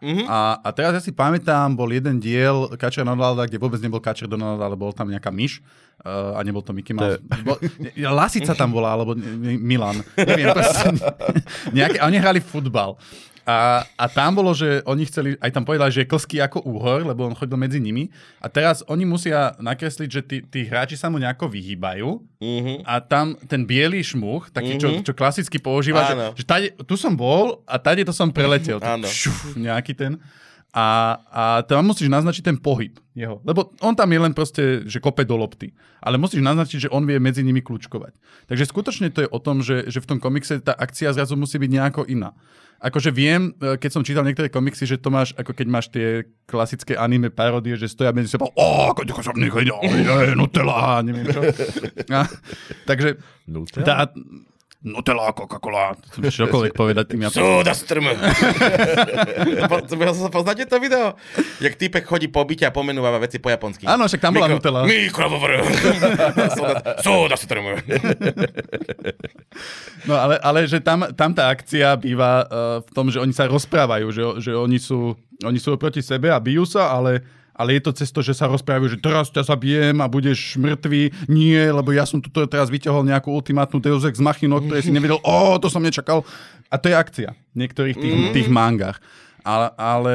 Mhm. A, a teraz ja si pamätám, bol jeden diel Kačera Donalda, kde vôbec nebol Kačer Donald, ale bol tam nejaká myš uh, a nebol to Mickey Mouse. Bol, ne- (laughs) Lasica tam bola, alebo ne- Milan. Neviem, (laughs) proste, (laughs) nejaké, a oni hrali futbal. A, a tam bolo, že oni chceli, aj tam povedali, že je klský ako úhor, lebo on chodil medzi nimi. A teraz oni musia nakresliť, že tí, tí hráči sa mu nejako vyhýbajú Mhm. a tam ten biely šmuch, taký, čo, čo klasicky používa, že, Áno. že tade, tu som bol a tade to som preletel. Áno. šuf, nejaký ten. A, a tam musíš naznačiť ten pohyb jeho. Lebo on tam je len proste, že kope do lopty. Ale musíš naznačiť, že on vie medzi nimi kľúčkovať. Takže skutočne to je o tom, že, že v tom komikse tá akcia zrazu musí byť nejako iná. Akože viem, e, keď som čítal niektoré komiksy, že to máš, ako keď máš tie klasické anime parodie, že stoja medzi sebou, o, ako som nechaj, Nutella, neviem čo. (laughs) A, takže Nutella? tá, Nutella, Coca-Cola, čokoľvek povedať tým ja Soda strm. (laughs) Po- po- Poznáte to video? Jak týpek chodí po byte a pomenúva veci po japonsky. Áno, však tam bola Nutella. Mikrovovr. (laughs) Soda strm. (laughs) No ale, ale že tam, tam tá akcia býva uh, v tom, že oni sa rozprávajú, že, že oni, sú, oni sú proti sebe a bijú sa, ale, ale je to cez to, že sa rozprávajú, že teraz ťa zabijem a budeš mŕtvý. Nie, lebo ja som tu teraz vyťahol nejakú ultimátnu Deus Ex Machina, ktoré si nevedel, o, to som nečakal. A to je akcia v niektorých tých, mm. tých mangách. Ale, ale,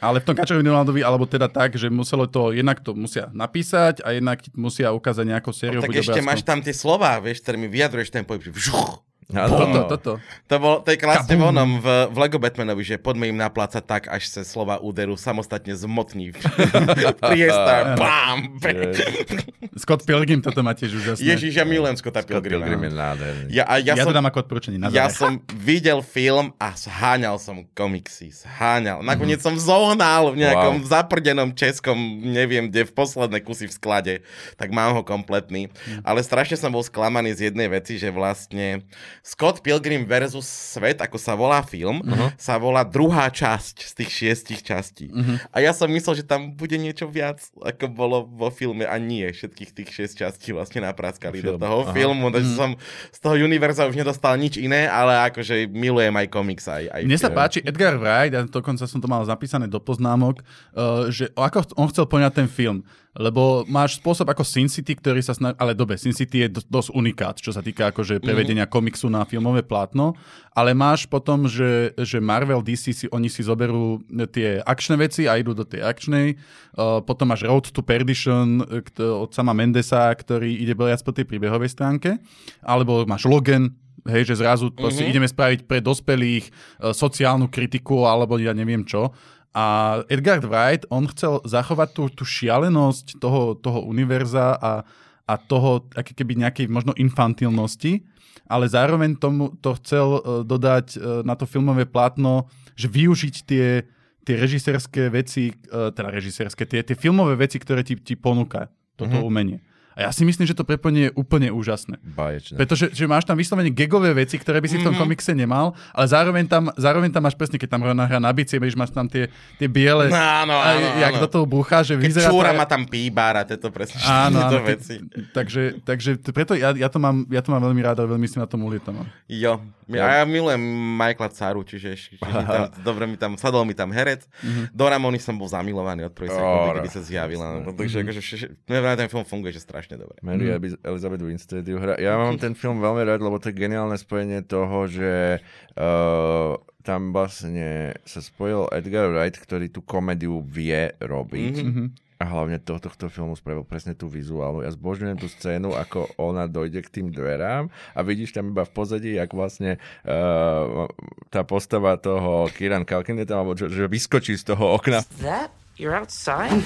ale v tom Kačerovi Donaldovi, alebo teda tak, že muselo to, jednak to musia napísať a jednak musia ukázať nejakú sériu. Tak buď ešte obrázkov. máš tam tie slova, vieš, ktorými vyjadruješ ten pohyb. Vžuch. Toto, toto. To, bol, to je krásne v onom, v, v Lego Batmanovi, že poďme im naplácať tak, až sa slova úderu samostatne zmotní. (laughs) Priestor, bam! (laughs) Scott Pilgrim toto má tiež úžasné. Ježiš, ja milujem Scotta Scott Pilgrima. Pilgrim je nádherný. Ja, a ja, Ja, som, to dám ako odporúčanie na ja som videl film a zháňal som komiksy. Zháňal. Nakoniec som zohnal v nejakom Wow. zaprdenom českom, neviem kde, v posledné kusy v sklade. Tak mám ho kompletný. Ale strašne som bol sklamaný z jednej veci, že vlastne Scott Pilgrim versus Svet, ako sa volá film, sa volá druhá časť z tých šiestich častí. A ja som myslel, že tam bude niečo viac, ako bolo vo filme a nie. Všetkých tých šiest častí vlastne napraskali do Film. toho Aha. filmu, takže som z toho univerza už nedostal nič iné, ale akože milujem aj komiks, aj, aj Mne sa film. páči Edgar Wright, a dokonca som to mal zapísané do poznámok, uh, že ako on chcel poňať ten film. Lebo máš spôsob ako Sin City, ktorý sa snaží... Ale dobe, Sin City je dos- dosť unikát, čo sa týka akože prevedenia komiksu na filmové plátno. Ale máš potom, že, že Marvel, DC si, oni si zoberú tie akčné veci a idú do tej akčnej. Uh, potom máš Road to Perdition od sama Mendesa, ktorý ide viac po tej príbehovej stránke. Alebo máš Logan, Hej, že zrazu proste ideme spraviť pre dospelých e, sociálnu kritiku alebo ja neviem čo. A Edgar Wright, on chcel zachovať tú, tú šialenosť toho, toho univerza a, a toho, aké keby nejakej možno infantilnosti, ale zároveň tomu to chcel e, dodať e, na to filmové plátno, že využiť tie, tie režisérske veci, e, teda režisérske, tie, tie filmové veci, ktoré ti, ti ponúka toto mm-hmm. umenie. A ja si myslím, že to prepojenie je úplne úžasné. Baječné. Pretože že máš tam vyslovene gagové veci, ktoré by si v tom komikse nemal, ale zároveň tam, zároveň tam máš presne, keď tam Rona hrá na bicie, vieš, máš tam tie, tie biele, Áno, a áno, jak áno. do toho búcha, že Keď vyzerá čúra to... ma tam píbára, tieto presne Áno, áno, veci. takže, takže preto ja, ja, to mám, ja to mám veľmi rád a veľmi si na tom ulietam. Jo, a ja milujem Michaela Caru, čiže, čiže mi tam, (laughs) dobre mi tam, sadol mi tam herec. Mhm. Do Ramony som bol zamilovaný od prvej sekundy, kedy sa zjavila. Mhm. Takže akože, vše- neviem, ten film funguje, že strašne dobre. Mary mm. Elizabeth Winstead ju hra. Ja mám ten film veľmi rád, lebo to je geniálne spojenie toho, že uh, tam vlastne sa spojil Edgar Wright, ktorý tú komédiu vie robiť. Mm-hmm. A hlavne do tohto filmu spravil presne tú vizuálnu. Ja zbožňujem tú scénu, ako ona dojde k tým dverám a vidíš tam iba v pozadí, jak vlastne uh, tá postava toho Kieran Culkin je tam, alebo že, že vyskočí z toho okna. That? You're outside?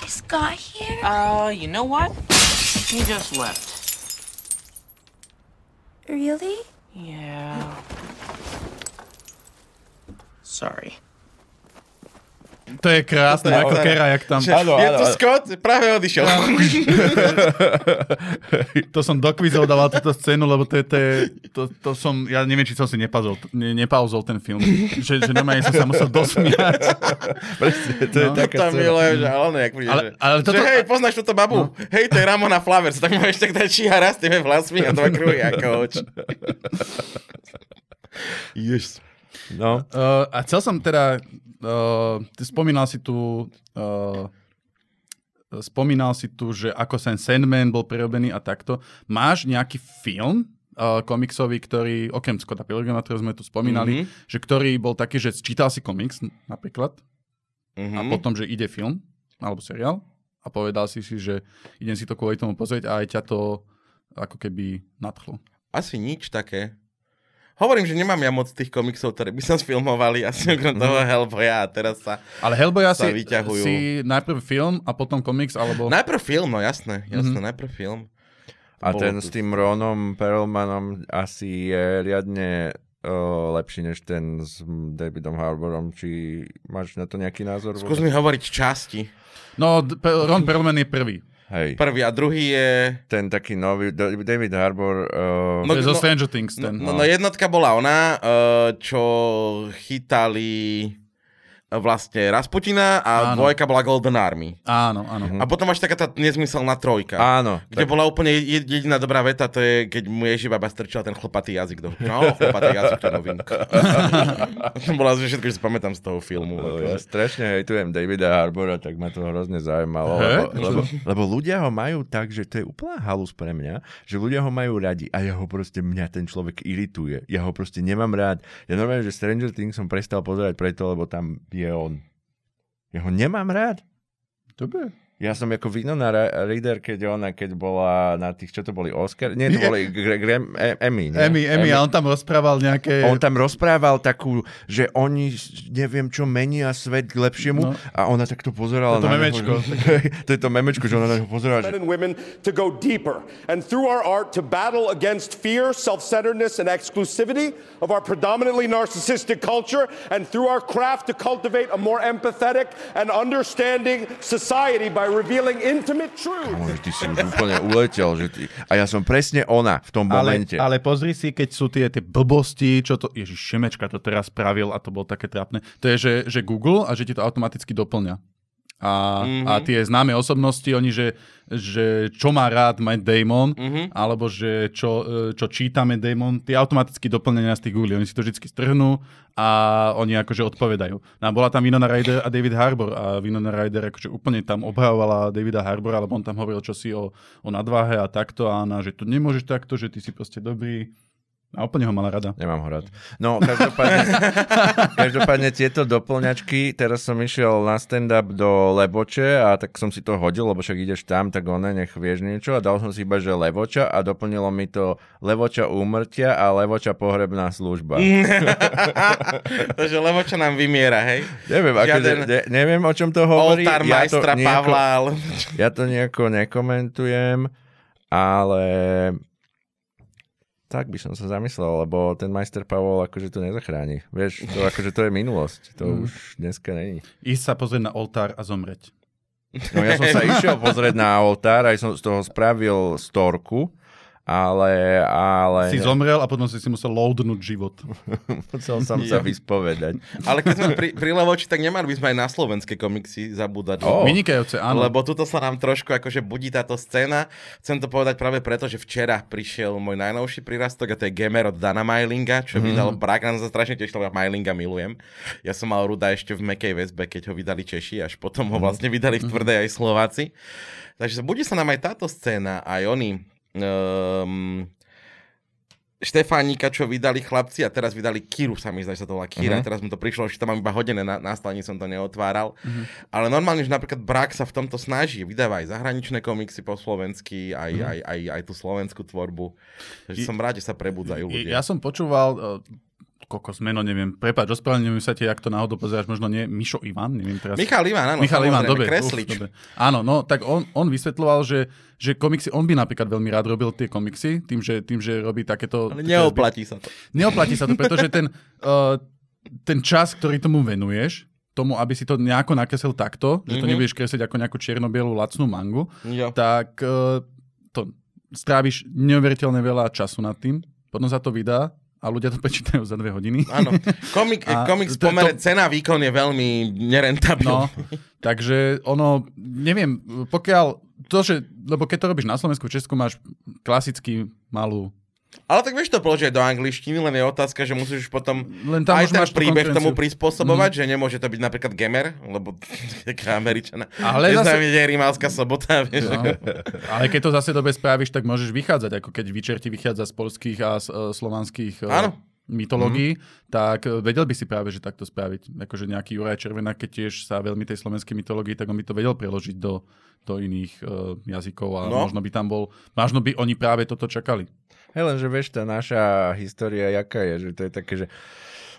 This guy here? Uh, you know what? He just left. Really? Yeah. Sorry. To je krásne, To je- ako je- Kera, jak tam... Že Áno, je áno, tu áno. Scott, práve odišiel. (laughs) To som do quizov dával túto scénu, lebo to, je, to, je, to, to som, ja neviem, či som si nepauzol, ne, nepauzol ten film. Že, že normálne som sa musel dosmiať. (laughs) Presne, to je No. taká Tam milujem, že ale jak príde, Ale- že, ale že toto- hej, poznáš túto babu? Hej, to je Ramona Flowers, tak máš tak dať číha raz tými vlasmi a dva kruhy ako oči. Yes. No, Uh, a chcel som teda, uh, ty spomínal si tu, uh, spomínal si tu, že ako sen Sandman bol prerobený a takto. Máš nejaký film uh, komiksový, ktorý, okrem Scotta Pilgrima, ktorého sme tu spomínali, Mhm. že ktorý bol taký, že čítal si komiks napríklad a Mhm. potom, že ide film alebo seriál a povedal si si, že idem si to kvôli tomu pozrieť a aj ťa to ako keby nadchlo. Asi nič také. Hovorím, že nemám ja moc tých komiksov, ktoré by sa sfilmovali, asi okrem Mhm. toho Hellboya a teraz sa... Ale Hellboy Sa si, vyťahujú. si najprv film a potom komiks, alebo... Najprv film, no jasné, jasné, Mhm. najprv film. a Bolo ten tu- s tým Ronom Perlmanom asi je riadne o, lepší než ten s Davidom Harborom. Či máš na to nejaký názor? Skús mi hovoriť časti. No, Ron Perlman je prvý. Hej. Prvý a druhý je... Ten taký nový, Da- David Harbor, uh, No, To je zo no- Stranger Things No, ten. no, no jednotka bola ona, eh, čo chytali vlastne Rasputina a Áno. dvojka bola Golden Army. Áno, áno. A potom máš taká tá nezmyselná trojka. áno. Kde tak- bola úplne jed- jediná dobrá veta, to je, keď mu Ježibaba strčila ten chlpatý jazyk do... No, chlpatý jazyk, to novinka. to (laughs) bola že všetko, že si pamätám z toho filmu. No, ja strašne hejtujem Davida Harbora, tak ma to hrozne zaujímalo, lebo, lebo, lebo ľudia ho majú tak, že to je úplná halus pre mňa, že ľudia ho majú radi a ja ho proste, mňa ten človek irituje. Ja ho proste nemám rád. Ja normálne, že Stranger Things som prestal pozerať preto, lebo tam je on. Ja ho nemám rád. Dobre. Ja som ako Winona Reader, keď ona, keď bola na tých, čo to boli, Oscar? Nie, to boli E- Emmy. nie? Emmy, Emmy, a on tam rozprával nejaké... On tam rozprával takú, že oni, neviem čo, menia svet k lepšiemu No. a ona takto pozerala To na memečko. (laughs) To je to memečko, že ona na neho pozerala, men že and women to go deeper and through our art to battle against fear, self-centeredness, and exclusivity of our predominantly narcissistic culture, and through our craft to cultivate a more empathetic and understanding society by revealing intimate truths. Kámo, že ty si už úplne uletel. Že ty... A ja som presne ona v tom ale, momente. ale pozri si, keď sú tie, tie blbosti, čo to... Ježiš, Šemečka to teraz spravil a to bolo také trápne. To je, že, že Google a že ti to automaticky doplňa. A, mm-hmm. a tie známe osobnosti, oni, že, že čo má rád Matt Damon, mm-hmm. alebo že čo, e, čo číta Matt Damon, tie automaticky doplnenia z tých Google. Oni si to vždy strhnú a oni akože odpovedajú. No a bola tam Winona Ryder a David Harbour a Winona Ryder akože úplne tam obhajovala Davida Harbora, lebo on tam hovoril čosi o, o nadváhe a takto a ona, že to nemôžeš takto, že ty si proste dobrý. A úplne ho mala rada. Nemám ho rád. No, každopádne, (laughs) každopádne tieto doplňačky, teraz som išiel na stand-up do Leboče a tak som si to hodil, lebo však ideš tam, tak one, nech vieš niečo a dal som si iba, že Levoča a doplnilo mi to Levoča úmrtia a Levoča pohrebná služba. (laughs) (laughs) Takže lebo čo nám vymiera, hej? Neviem, akože, Žiaden ne, neviem, o čom to hovorí. Oltár ja to majstra nejako, Pavla, ale... Ja to nejako nekomentujem, ale tak by som sa zamyslel, lebo ten majster Pavol akože to nezachráni. Vieš, to akože to je minulosť. To Mm. už dneska není. Ísť sa pozrieť na oltár a zomreť. No ja som sa išiel pozrieť na oltár, aj som z toho spravil storku, ale... ale Si zomrel a potom si si musel loadnúť život. (laughs) Musel som sa vyspovedať. Ale keď sme pri, pri Levoči, tak nemali by sme aj na slovenské komiksy zabúdať. Lebo- Vynikajúce, áno. Lebo tuto sa nám trošku akože budí táto scéna. Chcem to povedať práve preto, že včera prišiel môj najnovší prírastok a to je Gamer od Dana Majlinga, čo mm-hmm. vydal Brak. Na sa strašne tešil, ja Majlinga milujem. Ja som mal Ruda ešte v mekej väzbe, keď ho vydali Češi, až potom ho vlastne vydali v tvrdej aj Slováci. Takže budí sa nám aj táto scéna, aj oni. Um, Štefánika, čo vydali chlapci a teraz vydali Kiru, sa mi zdá, že sa to volá Kira. Uh-huh. Teraz mi to prišlo, že tam mám iba hodené na, na stani, som to neotváral. Uh-huh. Ale normálne, že napríklad Brak sa v tomto snaží, vydáva aj zahraničné komiksy po slovensky, aj, uh-huh. aj, aj, aj tú slovenskú tvorbu. Takže I- som rád, že sa prebudzajú ľudia. Ja som počúval, kokos, meno neviem. Prepač, ospravedlňujem sa ti, ak to náhodou pozeráš, možno nie, Mišo Ivan, neviem teraz. Michal Ivan, áno, Michal Ivan, dobre. kreslič. Uf, dobre. Áno, no, tak on, on vysvetľoval, že, že komiksy, on by napríklad veľmi rád robil tie komiksy, tým, že, tým, že robí takéto... Ale neoplatí sa to. Neoplatí sa to, pretože ten, uh, (laughs) ten čas, ktorý tomu venuješ, tomu, aby si to nejako nakreslil takto, že to Mhm. nebudeš kresliť ako nejakú čierno-bielu lacnú mangu, Jo. tak uh, to stráviš neuveriteľne veľa času nad tým, potom sa to vydá a ľudia to prečítajú za dve hodiny. Áno. (laughs) Komik, A komiks to- pomere to- cena výkon je veľmi nerentabilný. No, takže ono, neviem, pokiaľ to, že, lebo keď to robíš na Slovensku, v Česku máš klasicky malú Ale tak vieš to položiť do angličtiny, len je otázka, že musíš potom Len tam aj ten príbeh tomu prispôsobovať, že nemôže to byť napríklad gamer, lebo (laughs) taká američana. Ale Ale zase- je rimálska sobota, (laughs) vieš. No. Ale keď to zase dobre spravíš, tak môžeš vychádzať, ako keď Vyčerti vychádza z polských a uh, slovanských uh, Áno. mytológií, tak uh, vedel by si práve, že takto spraviť. Akože nejaký Juraj Červená, keď tiež sa veľmi tej slovenskej mytológii, tak on by to vedel preložiť do, do iných uh, jazykov a No. možno by tam bol, možno by oni práve toto čakali. Hej, lenže vieš, tá naša história, jaká je, že to je také, že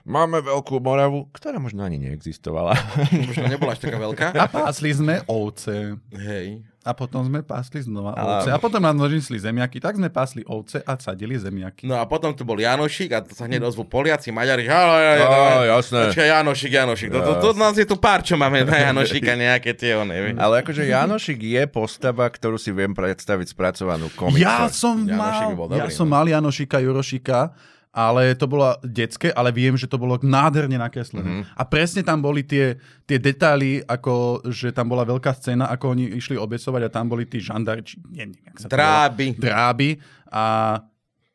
máme veľkú Moravu, ktorá možno ani neexistovala. (laughs) Možno nebola až taká veľká. A pásli sme ovce. Hej. A potom sme pásli znova Ale- ovce. A potom nám nožili zemiaky. Tak sme pásli ovce a sadili zemiaky. No a potom tu bol Janošik a to sa hneď ozvú Poliaci, Maďari. Ale, jasné. Počkaj, Janošik, Janošik. To, to, to, nás je tu pár, čo máme na Janošika, nejaké tie one. Ale akože Janošik je postava, ktorú si viem predstaviť spracovanú komikse. Ja som mal, ja som no. mal Janošika, Jurošika, ale to bolo detské, ale viem, že to bolo nádherne nakreslené. Mhm. A presne tam boli tie, tie detaily, ako že tam bola veľká scéna, ako oni išli obecovať a tam boli tí žandári, či neviem, jak sa to. Dráby. dráby a,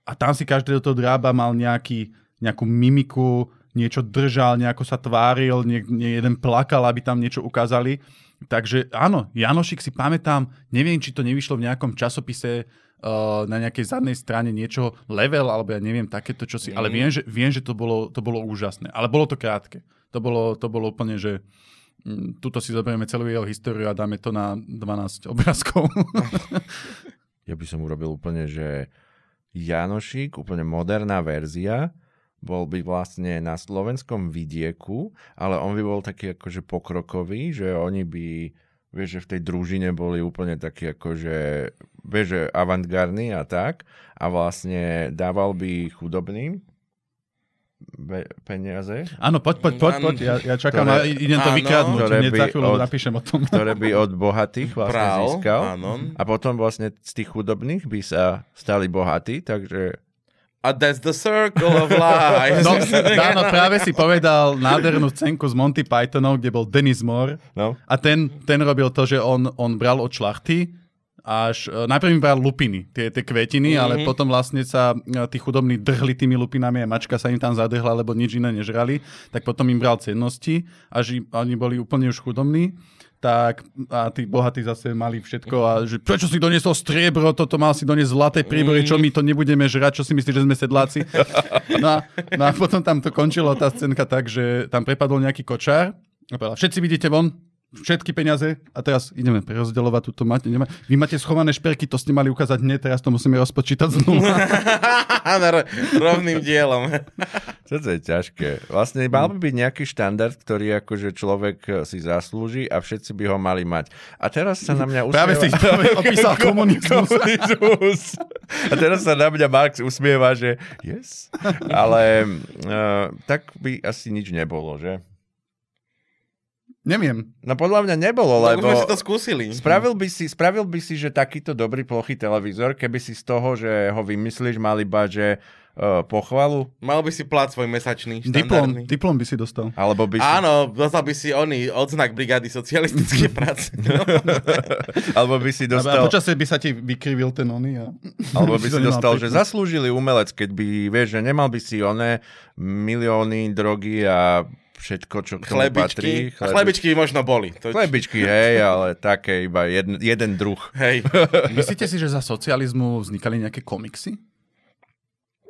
a tam si každý do toho drába mal nejaký, nejakú mimiku, niečo držal, nejako sa tváril, nie, nie jeden plakal, aby tam niečo ukázali. Takže áno, Janošik si pamätám, neviem, či to nevyšlo v nejakom časopise uh, na nejakej zadnej strane niečo level, alebo ja neviem, takéto čosi, ale viem, že, viem, že to, bolo, to bolo úžasné. Ale bolo to krátke. To bolo, to bolo úplne, že mm, tuto si zoberieme celú jeho históriu a dáme to na 12 obrázkov. (laughs) Ja by som urobil úplne, že Janošik, úplne moderná verzia, bol by vlastne na slovenskom vidieku, ale on by bol taký akože pokrokový, že oni by, vieš, že v tej družine boli úplne takí akože, vieš, že avantgardní a tak a vlastne dával by chudobným be- peniaze, Áno, poď, poď, poď, poď. Ja, ja čakám, Ktoré- a idem to áno, vykradnúť. ktoré Hneď by za chvíľu od- napíšem o tom. ktoré by od bohatých (laughs) vlastne Bral, získal. áno. A potom vlastne z tých chudobných by sa stali bohatí, takže A that's the circle of life. No, Dáno práve si povedal nádhernú scénku z Monty Pythonov, kde bol Dennis Moore no. a ten, ten robil to, že on, on bral od šlachty až, e, najprv im bral lupiny, tie, tie kvetiny, mm-hmm. ale potom vlastne sa e, tí chudobní drhli tými lupinami a mačka sa im tam zadrhla, lebo nič iné nežrali, tak potom im bral cennosti, až im, oni boli úplne už chudobní tak a tí bohatí zase mali všetko a že prečo si doniesol striebro, toto mal si doniesť zlaté príbory, čo my to nebudeme žrať, čo si myslíš, že sme sedláci? (laughs) No a, no a potom tam to končilo tá scénka tak, že tam prepadol nejaký kočár a povedal, všetci vidíte von, všetky peniaze a teraz ideme prerozdeľovať túto mať. Ideme. Vy máte schované šperky, to ste mali ukázať nie, teraz to musíme rozpočítať znova. (laughs) Rovným dielom. (laughs) Toto je ťažké. Vlastne mal by byť nejaký štandard, ktorý akože človek si zaslúži a všetci by ho mali mať. A teraz sa na mňa usmieva... Práve si (laughs) práve opísal komunizmus. komunizmus. A teraz sa na mňa Marx usmieva, že yes. Ale uh, tak by asi nič nebolo, že? Neviem. No podľa mňa nebolo, Lebo lebo... sme si to skúsili. Spravil by, si, spravil by si, že takýto dobrý plochý televízor, keby si z toho, že ho vymyslíš, mal iba, že uh, pochvalu, Mal by si plat svoj mesačný, Diplom, štandardný. diplom by si dostal. alebo by si, Áno, dostal by si oný odznak brigády socialistické (laughs) práce. No. alebo by si A, a dostal, počasie by sa ti vykrivil ten oný. A... alebo by (laughs) si dostal, že zaslúžili umelec, keď by, vieš, že nemal by si oné milióny drogy a všetko, čo k tomu patrí. Chlebičky. A chlebičky by možno boli. To... Chlebičky, hej, ale také iba jeden, jeden druh. Hej. (laughs) Myslíte si, že za socializmu vznikali nejaké komiksy?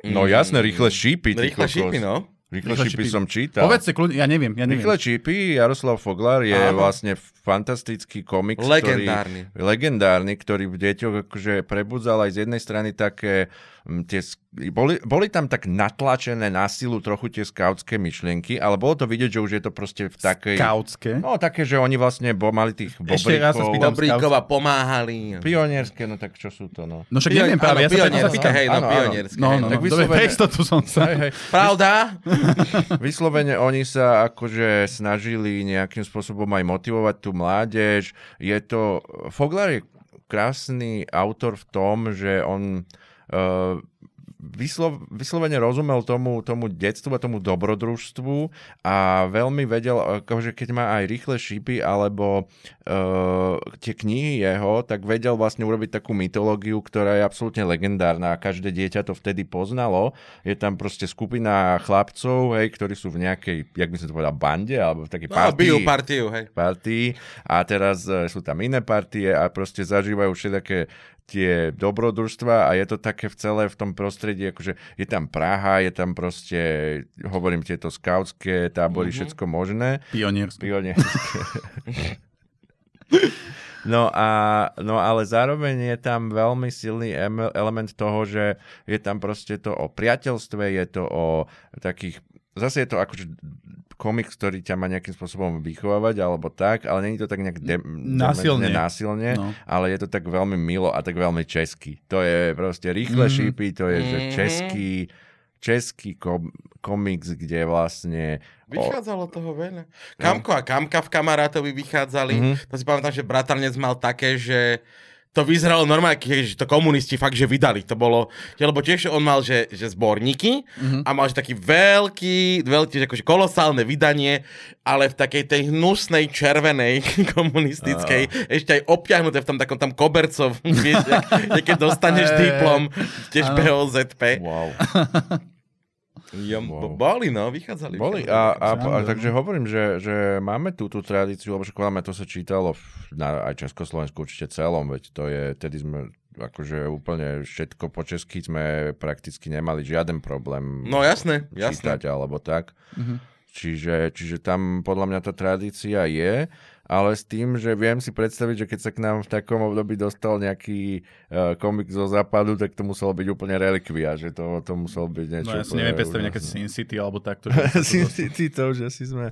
No jasné, rýchle šípy. ty Rýchle kokos. šípy, no. Rýchle Rýchle šípy šípy. som čítal. Povedzte kľudne, ja neviem, ja neviem. Rýchle čípy, Jaroslav Foglar je Áno. vlastne fantastický komik, Legendárny. ktorý, legendárny, ktorý v deťoch akože prebudzal aj z jednej strany také mm, tie, boli, boli tam tak natlačené na silu trochu tie skautské myšlienky, ale bolo to vidieť, že už je to proste v takej... Skautské. No také, že oni vlastne bo, mali tých Ešte raz sa spýtam. Pomáhali. Pionierské, no tak čo sú to, no. No však Pion- neviem práve, áno, ja sa pýtam. hej, no, Áno, pionierské. No, hej, no, Tak no. Dobre, vyslovene- som sa... Hej, hej. Pravda? (laughs) (laughs) Vyslovene oni sa akože snažili nejakým spôsobom aj motivovať tú mládež. Je to... Foglar je krásny autor v tom, že on vyslo, vyslovene rozumel tomu, tomu detstvu a tomu dobrodružstvu a veľmi vedel, akože keď má aj rýchle šípy alebo uh, tie knihy jeho, tak vedel vlastne urobiť takú mytológiu, ktorá je absolútne legendárna a každé dieťa to vtedy poznalo. Je tam proste skupina chlapcov, hej, ktorí sú v nejakej, jak by som to povedal, bande alebo v takej No, partii bijú partiu, hej. partii a teraz e, sú tam iné partie a proste zažívajú všetké tie dobrodružstva a je to také v celé v tom prostredí, akože je tam Praha, je tam proste, hovorím tieto skautské tábory, mm-hmm. všetko možné. Pionierské. Pionierské. (laughs) No, a, no ale zároveň je tam veľmi silný em- element toho, že je tam proste to o priateľstve, je to o takých, zase je to akože komiks, ktorý ťa má nejakým spôsobom vychovávať alebo tak, ale není to tak nejak de- Násilne. dementne násilne, No. ale je to tak veľmi milo a tak veľmi český. To je proste rýchle Mhm. šípy, to je že Mhm. český, český kom- komiks, kde vlastne o, Vychádzalo toho veľa. Kamko a Kamka v kamarátovi vychádzali. Mhm. To si pamätám, že bratranec mal také, že to vyzeralo normálne, keď to komunisti fakt, že vydali. To bolo, lebo tiež on mal, že, že zborníky a mal, že taký veľký, veľký, že akože kolosálne vydanie, ale v takej tej hnusnej červenej (laughs) komunistickej, ešte aj obťahnuté v tom takom tam kobercov, (laughs) keď dostaneš diplom, tiež. BOZP. wow. (laughs) Ja, Wow. Boli, no, vychádzali. Boli a, a, a takže hovorím, že, že máme tú, tú tradíciu, lebo však to sa čítalo na aj Československu určite celom, veď to je, tedy sme akože úplne všetko po česky sme prakticky nemali žiaden problém No jasné, jasné. čítať alebo tak. Čiže, čiže tam podľa mňa tá tradícia je, ale s tým, že viem si predstaviť, že keď sa k nám v takom období dostal nejaký uh, komik zo západu, tak to muselo byť úplne relikvia, že to, to muselo byť niečo... No ja si neviem predstaviť nejaké. Sin City alebo takto. (laughs) Sin. City, to už asi sme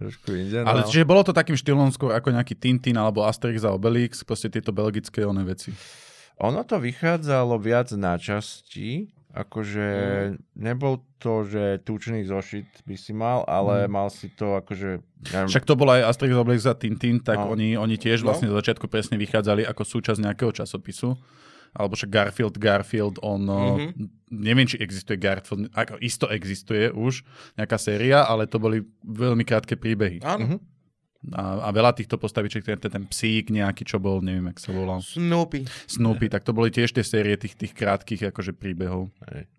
trošku inde. Ale no. čiže bolo to takým štýlom skôr ako nejaký Tintin alebo Asterix a Obelix, proste tieto belgické oné veci. Ono to vychádzalo viac na časti, akože nebol to, že tučný zošit by si mal, ale mal si to akože... Neviem, Však to bol aj Asterix Obelix a Tintin, tak No. oni, oni tiež vlastne do začiatku presne vychádzali ako súčasť nejakého časopisu. Alebo však Garfield, Garfield, on... Mm-hmm. Neviem, či existuje Garfield, ako isto existuje už nejaká séria, ale to boli veľmi krátke príbehy. Áno. A, a veľa týchto postavičiek, ten, ten psík nejaký, čo bol, neviem, jak sa volal, Snoopy. Snoopy, tak to boli tiež tie série tých, tých krátkých akože príbehov.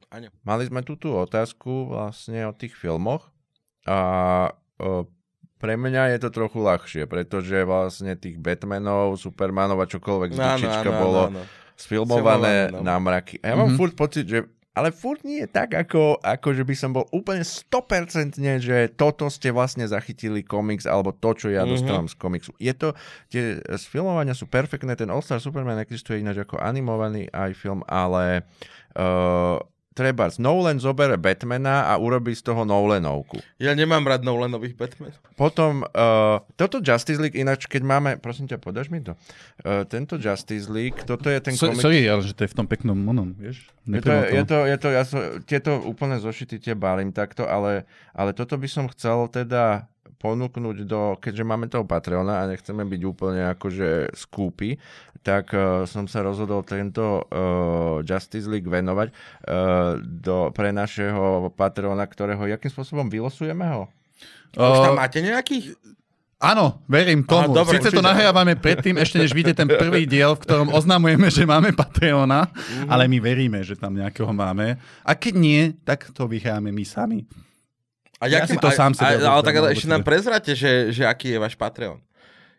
Áno. Mali sme tu tú otázku vlastne o tých filmoch a o, pre mňa je to trochu ľahšie, pretože vlastne tých Batmanov, Supermanov a čokoľvek z Áno, Dučička áno, bolo áno, áno. sfilmované no. na mraky. A ja mám furt pocit, že ale furt nie je tak, ako, ako že by som bol úplne 100% že toto ste vlastne zachytili komiks, alebo to, čo ja Mhm. dostávam z komiksu. Je to, tie sfilmovania sú perfektné, ten All-Star Superman existuje ináč ako animovaný aj film, ale uh, treba, Nolan zobere Batmana a urobí z toho Nolanovku. Ja nemám rád Nolanových Batman. Potom, uh, toto Justice League, ináč keď máme, prosím ťa, podaš mi to? Uh, tento Justice League, toto je ten So, komiks... sorry, ale že to je v tom peknom monom, vieš? Je to, je to, je to, ja so, tieto úplne zošity tie balím takto, ale, ale toto by som chcel teda ponúknuť do, keďže máme toho Patreona a nechceme byť úplne akože skúpi, tak uh, som sa rozhodol tento uh, Justice League venovať uh, do, pre našeho Patreona, ktorého, jakým spôsobom vylosujeme ho? Už tam máte nejakých? áno, verím tomu. Aha, dobre, Sice to nahrávame predtým, ešte než vyjde ten prvý diel, v ktorom oznamujeme, že máme Patreona, Mhm. ale my veríme, že tam nejakého máme. A keď nie, tak to vyhráme my sami. A ja jakým- si to a- sám sebe Ale tak objednám, ešte nám prezrate, že, že aký je váš Patreon.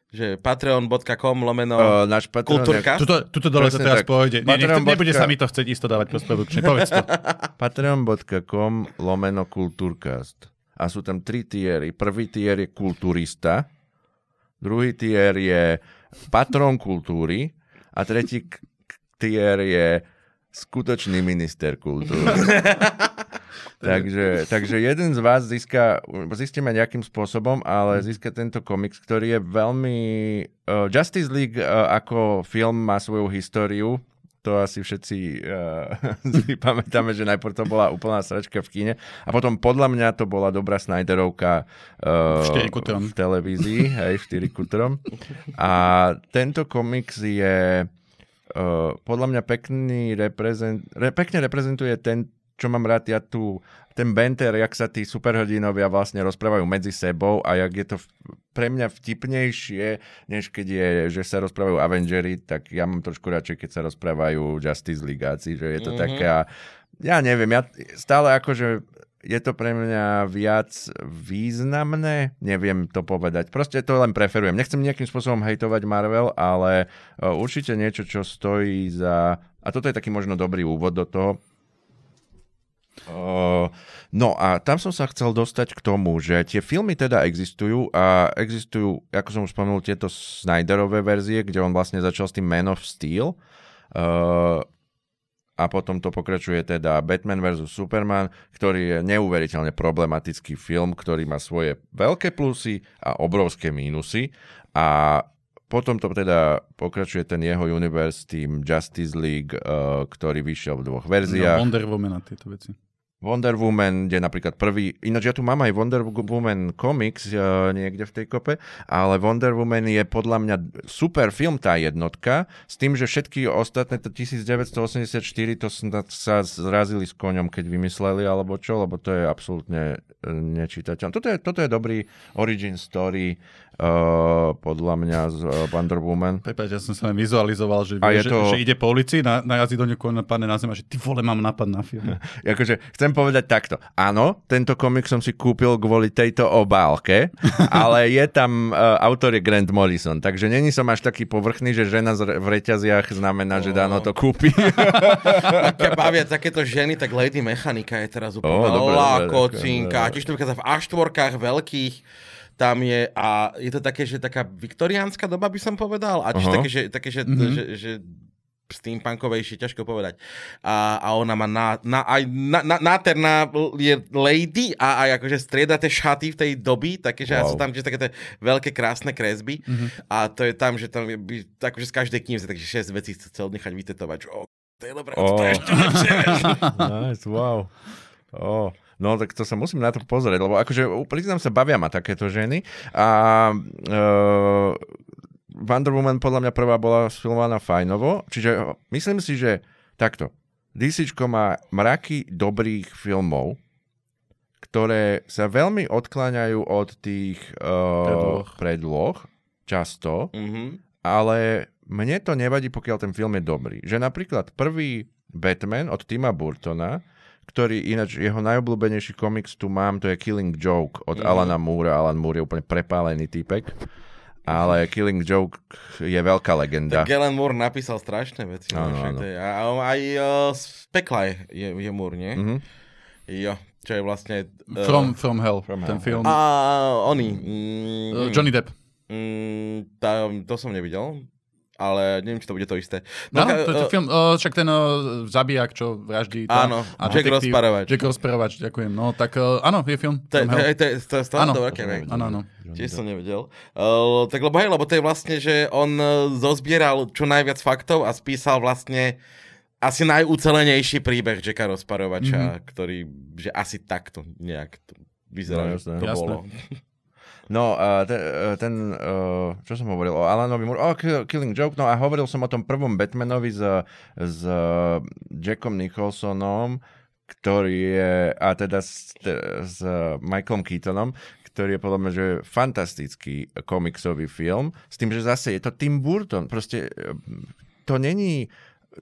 Že patreon.com lomeno Uh, náš Patreon, kultúrka. Tuto, tuto dole to teraz tak. pôjde. Nie, nebude sa mi to chcieť isto dávať postprodukčne. Povedz to. (laughs) patreon.com lomeno kultúrcast. A sú tam tri tiery. Prvý tier je kulturista, druhý tier je patron kultúry a tretí tier je skutočný minister kultúry. (laughs) (laughs) takže, takže jeden z vás získa, zistíme nejakým spôsobom, ale získa tento komiks, ktorý je veľmi... Uh, Justice League uh, ako film má svoju históriu, to asi všetci uh, (laughs) si pamätáme, že najprv to bola úplná sračka v kine a potom podľa mňa to bola dobrá Snyderovka uh, v televízii, (laughs) hej, 4 kutrom. A tento komiks je uh, podľa mňa pekný reprezent, re, pekne reprezentuje ten, čo mám rád ja tu, ten banter, jak sa tí superhrdinovia vlastne rozprávajú medzi sebou a jak je to pre mňa vtipnejšie, než keď je, že sa rozprávajú Avengery, tak ja mám trošku radšej, keď sa rozprávajú Justice Leagueáci, že je to mm-hmm. taká, ja neviem, ja stále akože je to pre mňa viac významné, neviem to povedať. Proste to len preferujem. Nechcem nejakým spôsobom hejtovať Marvel, ale uh, určite niečo, čo stojí za... A toto je taký možno dobrý úvod do toho. No a tam som sa chcel dostať k tomu, že tie filmy teda existujú a existujú, ako som už spomenul, tieto Snyderové verzie, kde on vlastne začal s tým Man of Steel. A potom to pokračuje teda Batman vs. Superman, ktorý je neuveriteľne problematický film, ktorý má svoje veľké plusy a obrovské mínusy a potom to teda pokračuje ten jeho universe tým Justice League, ktorý vyšiel v dvoch No, verziách. Wonder Woman a tieto veci. Wonder Woman, kde napríklad prvý, ináč ja tu mám aj Wonder Woman komiks uh, niekde v tej kope, ale Wonder Woman je podľa mňa super film tá jednotka, s tým, že všetky ostatné, to 1984, to snad sa zrazili s koňom, keď vymysleli, alebo čo, lebo to je absolútne e, nečítateľné. Toto je, toto je dobrý origin story uh, podľa mňa z uh, Wonder Woman. Prepač, ja som sa len vizualizoval, že, A vie, je že, to- že ide po ulici, na, narazí do niekoho, napadne na zem a že ty vole, mám nápad na film. (laughs) Akože chcem povedať takto. Áno, tento komik som si kúpil kvôli tejto obálke, (laughs) ale je tam, uh, autor je Grant Morrison, takže není som až taký povrchný, že žena z- v reťaziach znamená, že dáno to kúpi. (laughs) Keď bavia takéto ženy, tak Lady Mechanika je teraz úplne Ó, dobre, dobre. Tiež to vychádza v A4 veľkých tam je, a je to také, že taká viktoriánska doba by som povedal, a tiež Aha. také, že, také, že, mm-hmm. že, že steampunkovejšie, ťažko povedať. A, a ona má na, na, aj na, na, nádherná je lady a aj akože strieda tie šaty v tej doby, také, že Wow. sú tam tiež také tie veľké krásne kresby mm-hmm. a to je tam, že tam je, akože z každej knihy takže 6 vecí chcel nechať vytetovať, že to je dobré, Ó. to je ešte lepšie. (laughs) nice, wow. Oh. No tak to sa musím na to pozrieť, lebo akože priznám sa, bavia ma takéto ženy a uh, Wonder Woman podľa mňa prvá bola sfilmovaná fajnovo, čiže myslím si, že takto, DC má mraky dobrých filmov, ktoré sa veľmi odkláňajú od tých uh, Predloh. predloh, často, Mhm. ale mne to nevadí, pokiaľ ten film je dobrý. Že napríklad prvý Batman od Tima Burtona, ktorý ináč jeho najobľúbenejší komiks tu mám, to je Killing Joke od Mhm. Alana Moore. Alan Moore je úplne prepálený typek. Ale Killing Joke je veľká legenda. Tak Galen Moore napísal strašné veci. no, to je- A aj uh, z pekla je, je, je Moore, nie? Mhm. Jo, čo je vlastne... Uh, From, from Hell, From ten Hell. film. A oni... Mm, Uh, Johnny Depp. Mm, tá, to som nevidel, ale neviem, či to bude to isté. No, ka- to je eh, film, uh, však ten uh, zabijak, čo vraždí. tá- Áno, a Jack detektív- Rozparovač. Jack Rozparovač, ďakujem. No, tak uh, áno, je film. To je, From to, Hell. je, to, je, to je stále Áno. to veľké. Áno, áno. Tiež som nevedel. Uh, tak lebo hej, lebo to je vlastne, že on uh, zozbieral čo najviac faktov a spísal vlastne asi najúcelenejší príbeh Jacka Rozparovača, Mhm. mm-hmm. ktorý, že asi takto nejak to vyzerá, No, no, jasné. to Jasné. bolo. (laughs) No, uh, ten, uh, ten uh, čo som hovoril? O Alanovi Moore, o Kill- Killing Joke, no a hovoril som o tom prvom Batmanovi s, s uh, Jackom Nicholsonom, ktorý je, a teda s, s Michaelom Keatonom, ktorý je podľa mňa že fantastický komiksový film, s tým, že zase je to Tim Burton, proste to není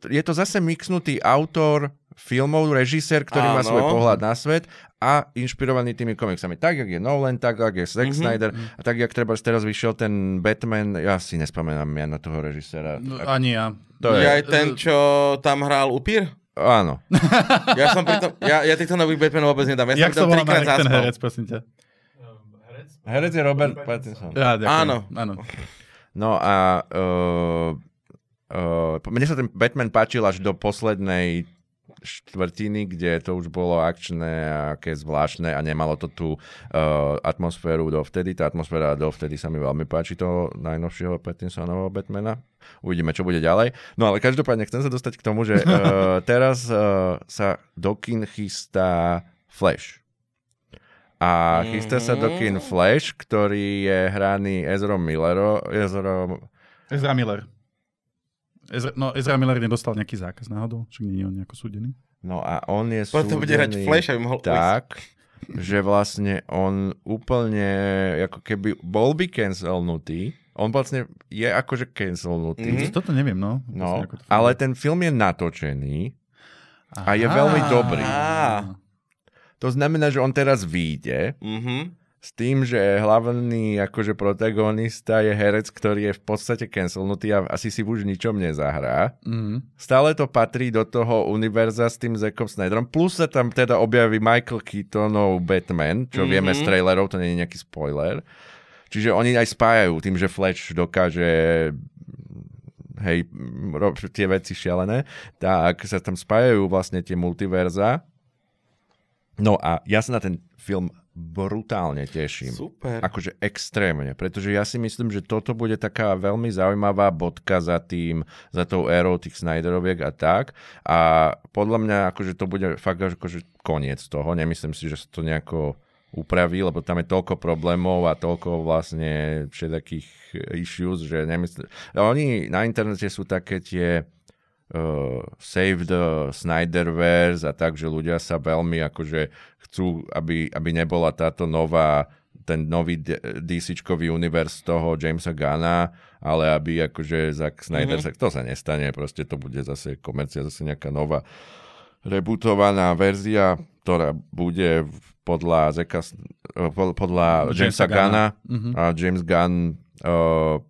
je to zase mixnutý autor filmov, režisér, ktorý má Áno. svoj pohľad na svet a inšpirovaný tými komiksami. Tak, jak je Nolan, tak, jak je Zack Mhm. Snyder a tak, jak treba teraz vyšiel ten Batman, ja si nespomenám meno toho režiséra. No, ani ja. To Je je, aj ten, čo tam hral upír? áno. (laughs) Ja som pri tom, ja, ja týchto nových Batmanov vôbec nedám. Ja Jak som volá trikrát ten herec, prosím ťa? Herec je Robert Pattinson. Ja, ďakujem. Áno. áno. No a uh, uh, mne sa ten Batman páčil až do poslednej štvrtiny, kde to už bolo akčné a aké zvláštne a nemalo to tú uh, atmosféru dovtedy. Tá atmosféra dovtedy sa mi veľmi páči toho najnovšieho Pattinsonovho Batmana. Uvidíme, čo bude ďalej. No ale každopádne chcem sa dostať k tomu, že uh, (laughs) teraz uh, sa do kin chystá Flash. A chystá sa do kin Flash, ktorý je hraný Ezrom Millero, Ezrom, Ezra Miller. Ezra, no, Ezra Miller nedostal nejaký zákaz náhodou? Však nie je on nejako súdený? No a on je Preto bude hrať súdený Flash, aby mohol tak, že vlastne on úplne, ako keby bol by cancelnutý, on vlastne je akože cancelnutý, Mhm. Toto neviem, no. no, Vlastne, to ale ten film je natočený a je Aha. veľmi dobrý. To znamená, že on teraz vyjde Mhm. S tým, že hlavný akože protagonista je herec, ktorý je v podstate cancelnutý a asi si už ničom nezahrá. Mhm. Stále to patrí do toho univerza s tým Zackom Snyderom, plus sa tam teda objaví Michael Keatonov Batman, čo mm-hmm. vieme z trailerov, to nie je nejaký spoiler. Čiže oni aj spájajú tým, že Flash dokáže hej, rob, tie veci šialené, tak sa tam spájajú vlastne tie multiverza. No a ja sa na ten film brutálne teším. Super. Akože extrémne, pretože ja si myslím, že toto bude taká veľmi zaujímavá bodka za tým, za tou érou tých Snyderoviek a tak. A podľa mňa akože to bude fakt akože koniec toho. Nemyslím si, že sa to nejako upraví, lebo tam je toľko problémov a toľko vlastne všetakých issues, že nemyslím... Oni na internete sú také tie uh, Save the Snyderverse a tak, že ľudia sa veľmi akože chcú, aby, aby nebola táto nová ten nový DC-čkový univerz toho Jamesa Gunna, ale aby akože Zack Snyder, mm-hmm. sa, to sa nestane, proste to bude zase komercia, zase nejaká nová rebootovaná verzia, ktorá bude podľa, Zacka, pod- podľa Jamesa Jamesa Gunna Mhm. a James Gunn uh,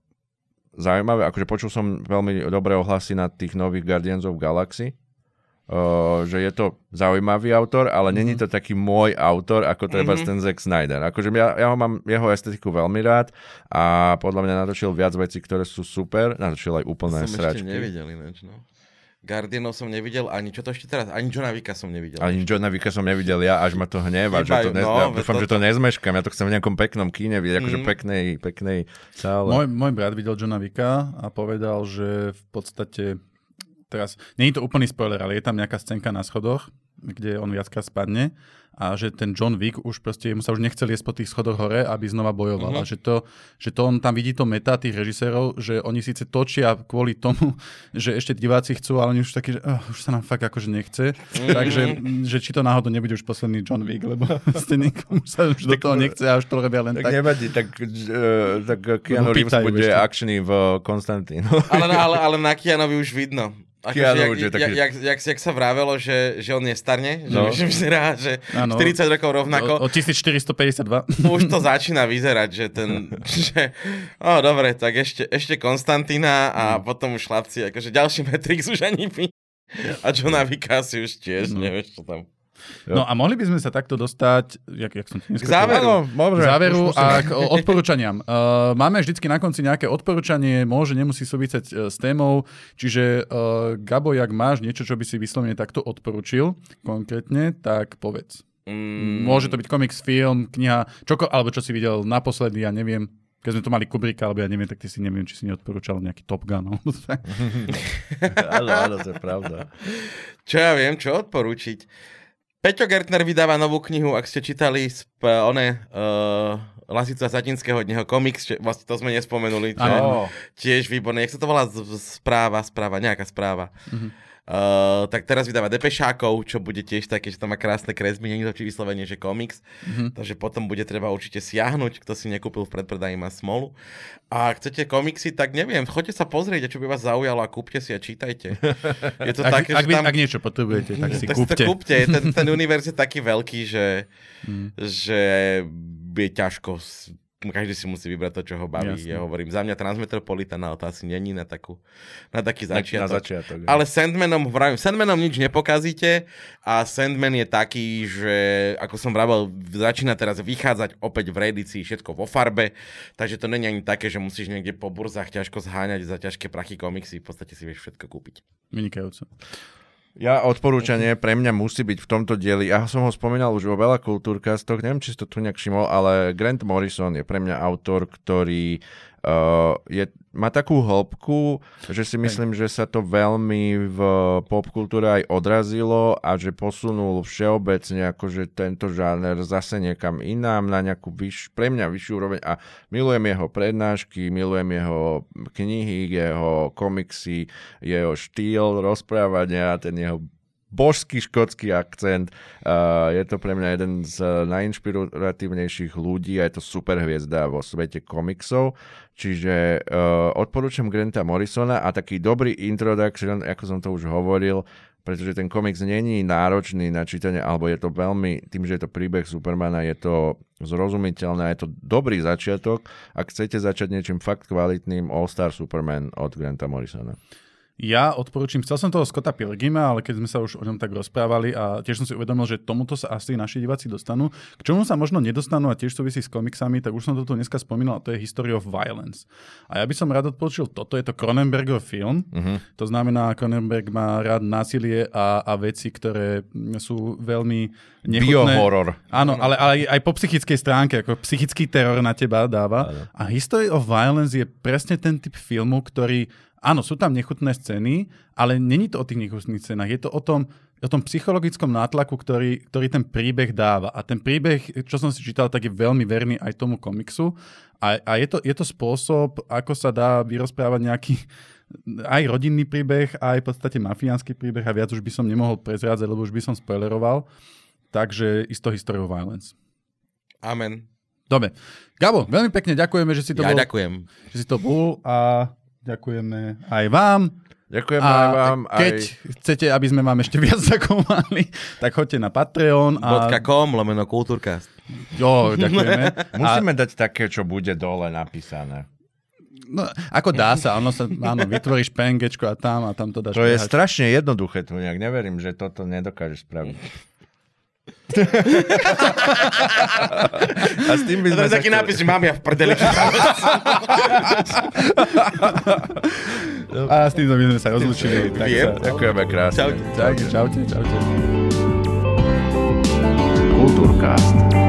zaujímavé, akože počul som veľmi dobré ohlasy na tých nových Guardians of Galaxy, uh, že je to zaujímavý autor, ale mm-hmm. není to taký môj autor, ako treba mm-hmm. ten Zack Snyder. Akože ja, ja ho mám jeho estetiku veľmi rád a podľa mňa natočil viac vecí, ktoré sú super. Natočil aj úplné som sračky. ešte nevidel ináč, no. Guardianov som nevidel, ani čo to ešte teraz, ani Johna Vicka som nevidel. Ani Johna Vicka som nevidel ja, až ma to hneva. Že to nez... no, ja dúfam, že to nezmeškam. Ja to chcem v nejakom peknom kíne vidieť, akože Mhm. peknej, peknej sále. Môj, môj brat videl Johna Vicka a povedal, že v podstate teraz, nie je to úplný spoiler, ale je tam nejaká scénka na schodoch, kde on viackrát spadne a že ten John Wick už proste, mu sa už nechcel jesť po tých schodoch hore, aby znova bojoval. Mhm. Uh-huh. A že to, že to on tam vidí to meta tých režisérov, že oni síce točia kvôli tomu, (laughs) že ešte diváci chcú, ale oni už takí, že uh, už sa nám fakt akože nechce. Mhm. Takže, že či to náhodou nebude už posledný John Wick, lebo (laughs) ste nikomu sa už do toho nechce a už to robia len Tak tak. nevadí, tak, uh, tak Keanu Reeves bude ešte. akčný v Konstantínu. Ale, ale, ale (laughs) na Kianovi už vidno. Ako, Keanu že jak, taký- jak, jak, jak, sa vravelo, že, že on nestarne, že, No. že vyzerá, že Áno. 40 rokov rovnako. O, o 1452. už to začína vyzerať, že ten, (laughs) že, o dobre, tak ešte, ešte Konstantína a potom už chlapci, akože ďalší Matrix už ani my. A Johna Vicka si už tiež, No. nevieš čo tam. No a mohli by sme sa takto dostať, jak, jak som K záveru. Môže. k záveru a k odporúčaniam. (laughs) Uh, máme vždycky na konci nejaké odporúčanie, môže, nemusí súvisieť uh, s témou, čiže uh, Gabo, jak máš niečo, čo by si vyslovene takto odporučil konkrétne, tak povedz. Mm, Môže to byť komiks, film, kniha, čoko, alebo čo si videl naposledy, ja neviem. Keď sme tu mali Kubrika, alebo ja neviem, tak ty si neviem, či si neodporúčal nejaký Top Gun. (laughs) Áno, áno, to je pravda. Čo ja viem, čo odporúčiť? Peťo Gertner vydáva novú knihu, ak ste čítali sp- one, uh, Lasica Satinského od neho komiks, čo, vlastne to sme nespomenuli, čo tiež výborné. Jak sa to volá? Správa, správa, nejaká správa. Mhm. Uh, tak teraz vydáva Depešákov, čo bude tiež také, že tam má krásne kresby, nie je to či vyslovene, že komiks. Mm-hmm. Takže potom bude treba určite siahnuť, kto si nekúpil v predpredaji má smolu. A ak chcete komiksy, tak neviem, choďte sa pozrieť, čo by vás zaujalo a kúpte si a čítajte. Je to (laughs) Ak, také, ak, že tam... ak niečo potrebujete, tak si (laughs) tak kúpte. Si to kúpte. Ten, ten (laughs) univerz je taký veľký, že, Mm. že je ťažko každý si musí vybrať to, čo ho baví. Jasne. Ja hovorím, za mňa Transmetropolitan, to asi není na, takú, na taký Na, na začiatok. začiatok. Ale Sandmanom, vravím, Sandmanom nič nepokazíte a Sandman je taký, že ako som vravel, začína teraz vychádzať opäť v reedícii všetko vo farbe, takže to není ani také, že musíš niekde po burzách ťažko zháňať za ťažké prachy komiksy, v podstate si vieš všetko kúpiť. Vynikajúco. Ja odporúčanie pre mňa musí byť v tomto dieli, ja som ho spomínal už vo veľa kultúrkastoch, neviem, či si to tu nejak všimol, ale Grant Morrison je pre mňa autor, ktorý uh, je, má takú hĺbku, že si myslím, že sa to veľmi v popkultúre aj odrazilo a že posunul všeobecne akože tento žáner zase niekam inám, na nejakú vyš, pre mňa vyššiu úroveň. A milujem jeho prednášky, milujem jeho knihy, jeho komiksy, jeho štýl rozprávania, ten jeho božský škótsky akcent. Uh, je to pre mňa jeden z najinšpiratívnejších ľudí a je to super hviezda vo svete komiksov. Čiže uh, odporúčam Granta Morrisona a taký dobrý introduction, ako som to už hovoril, pretože ten komiks není náročný na čítanie, alebo je to veľmi, tým, že je to príbeh Supermana, je to zrozumiteľné, je to dobrý začiatok, ak chcete začať niečím fakt kvalitným All-Star Superman od Granta Morrisona. Ja odporúčam, chcel som toho Scotta Pilgrima, ale keď sme sa už o ňom tak rozprávali a tiež som si uvedomil, že tomuto sa asi naši diváci dostanú. K čomu sa možno nedostanú a tiež súvisí s komiksami, tak už som to tu dneska spomínal, a to je History of Violence. A ja by som rád odporučil toto, je to Cronenbergov film. Uh-huh. To znamená, Cronenberg má rád násilie a, a veci, ktoré sú veľmi nechutné. Biohoror. Áno, ale, ale aj po psychickej stránke, ako psychický teror na teba dáva. Áno. A History of Violence je presne ten typ filmu, ktorý Áno, sú tam nechutné scény, ale není to o tých nechutných scénach. Je to o tom, o tom psychologickom nátlaku, ktorý, ktorý ten príbeh dáva. A ten príbeh, čo som si čítal, tak je veľmi verný aj tomu komiksu. A, a je, to, je to spôsob, ako sa dá vyrozprávať nejaký aj rodinný príbeh, aj v podstate mafiánsky príbeh a viac už by som nemohol prezrádzať, lebo už by som spoileroval. Takže isto History of Violence. Amen. Dobre. Gabo, veľmi pekne ďakujeme, že si to Ja bol, ďakujem. že si to bol a ďakujeme aj vám. Ďakujem A aj vám. keď aj... chcete, aby sme vám ešte viac (laughs) zakomali, tak choďte na Patreon. A... .com, lomeno Kultúrkast. Jo, ďakujeme. (laughs) Musíme dať také, čo bude dole napísané. No, ako dá sa, ono sa, áno, vytvoríš PNGčko a tam a tam to dáš. To je behať. strašne jednoduché, tu nejak neverím, že toto nedokážeš spraviť. A s tým by To sme je sa taký chceli- nápis, že mám ja v prdeli. A s tým by sme sa rozlučili. Ďakujeme krásne. Čaute. Tak, čaute, čaute. Kultúrkast.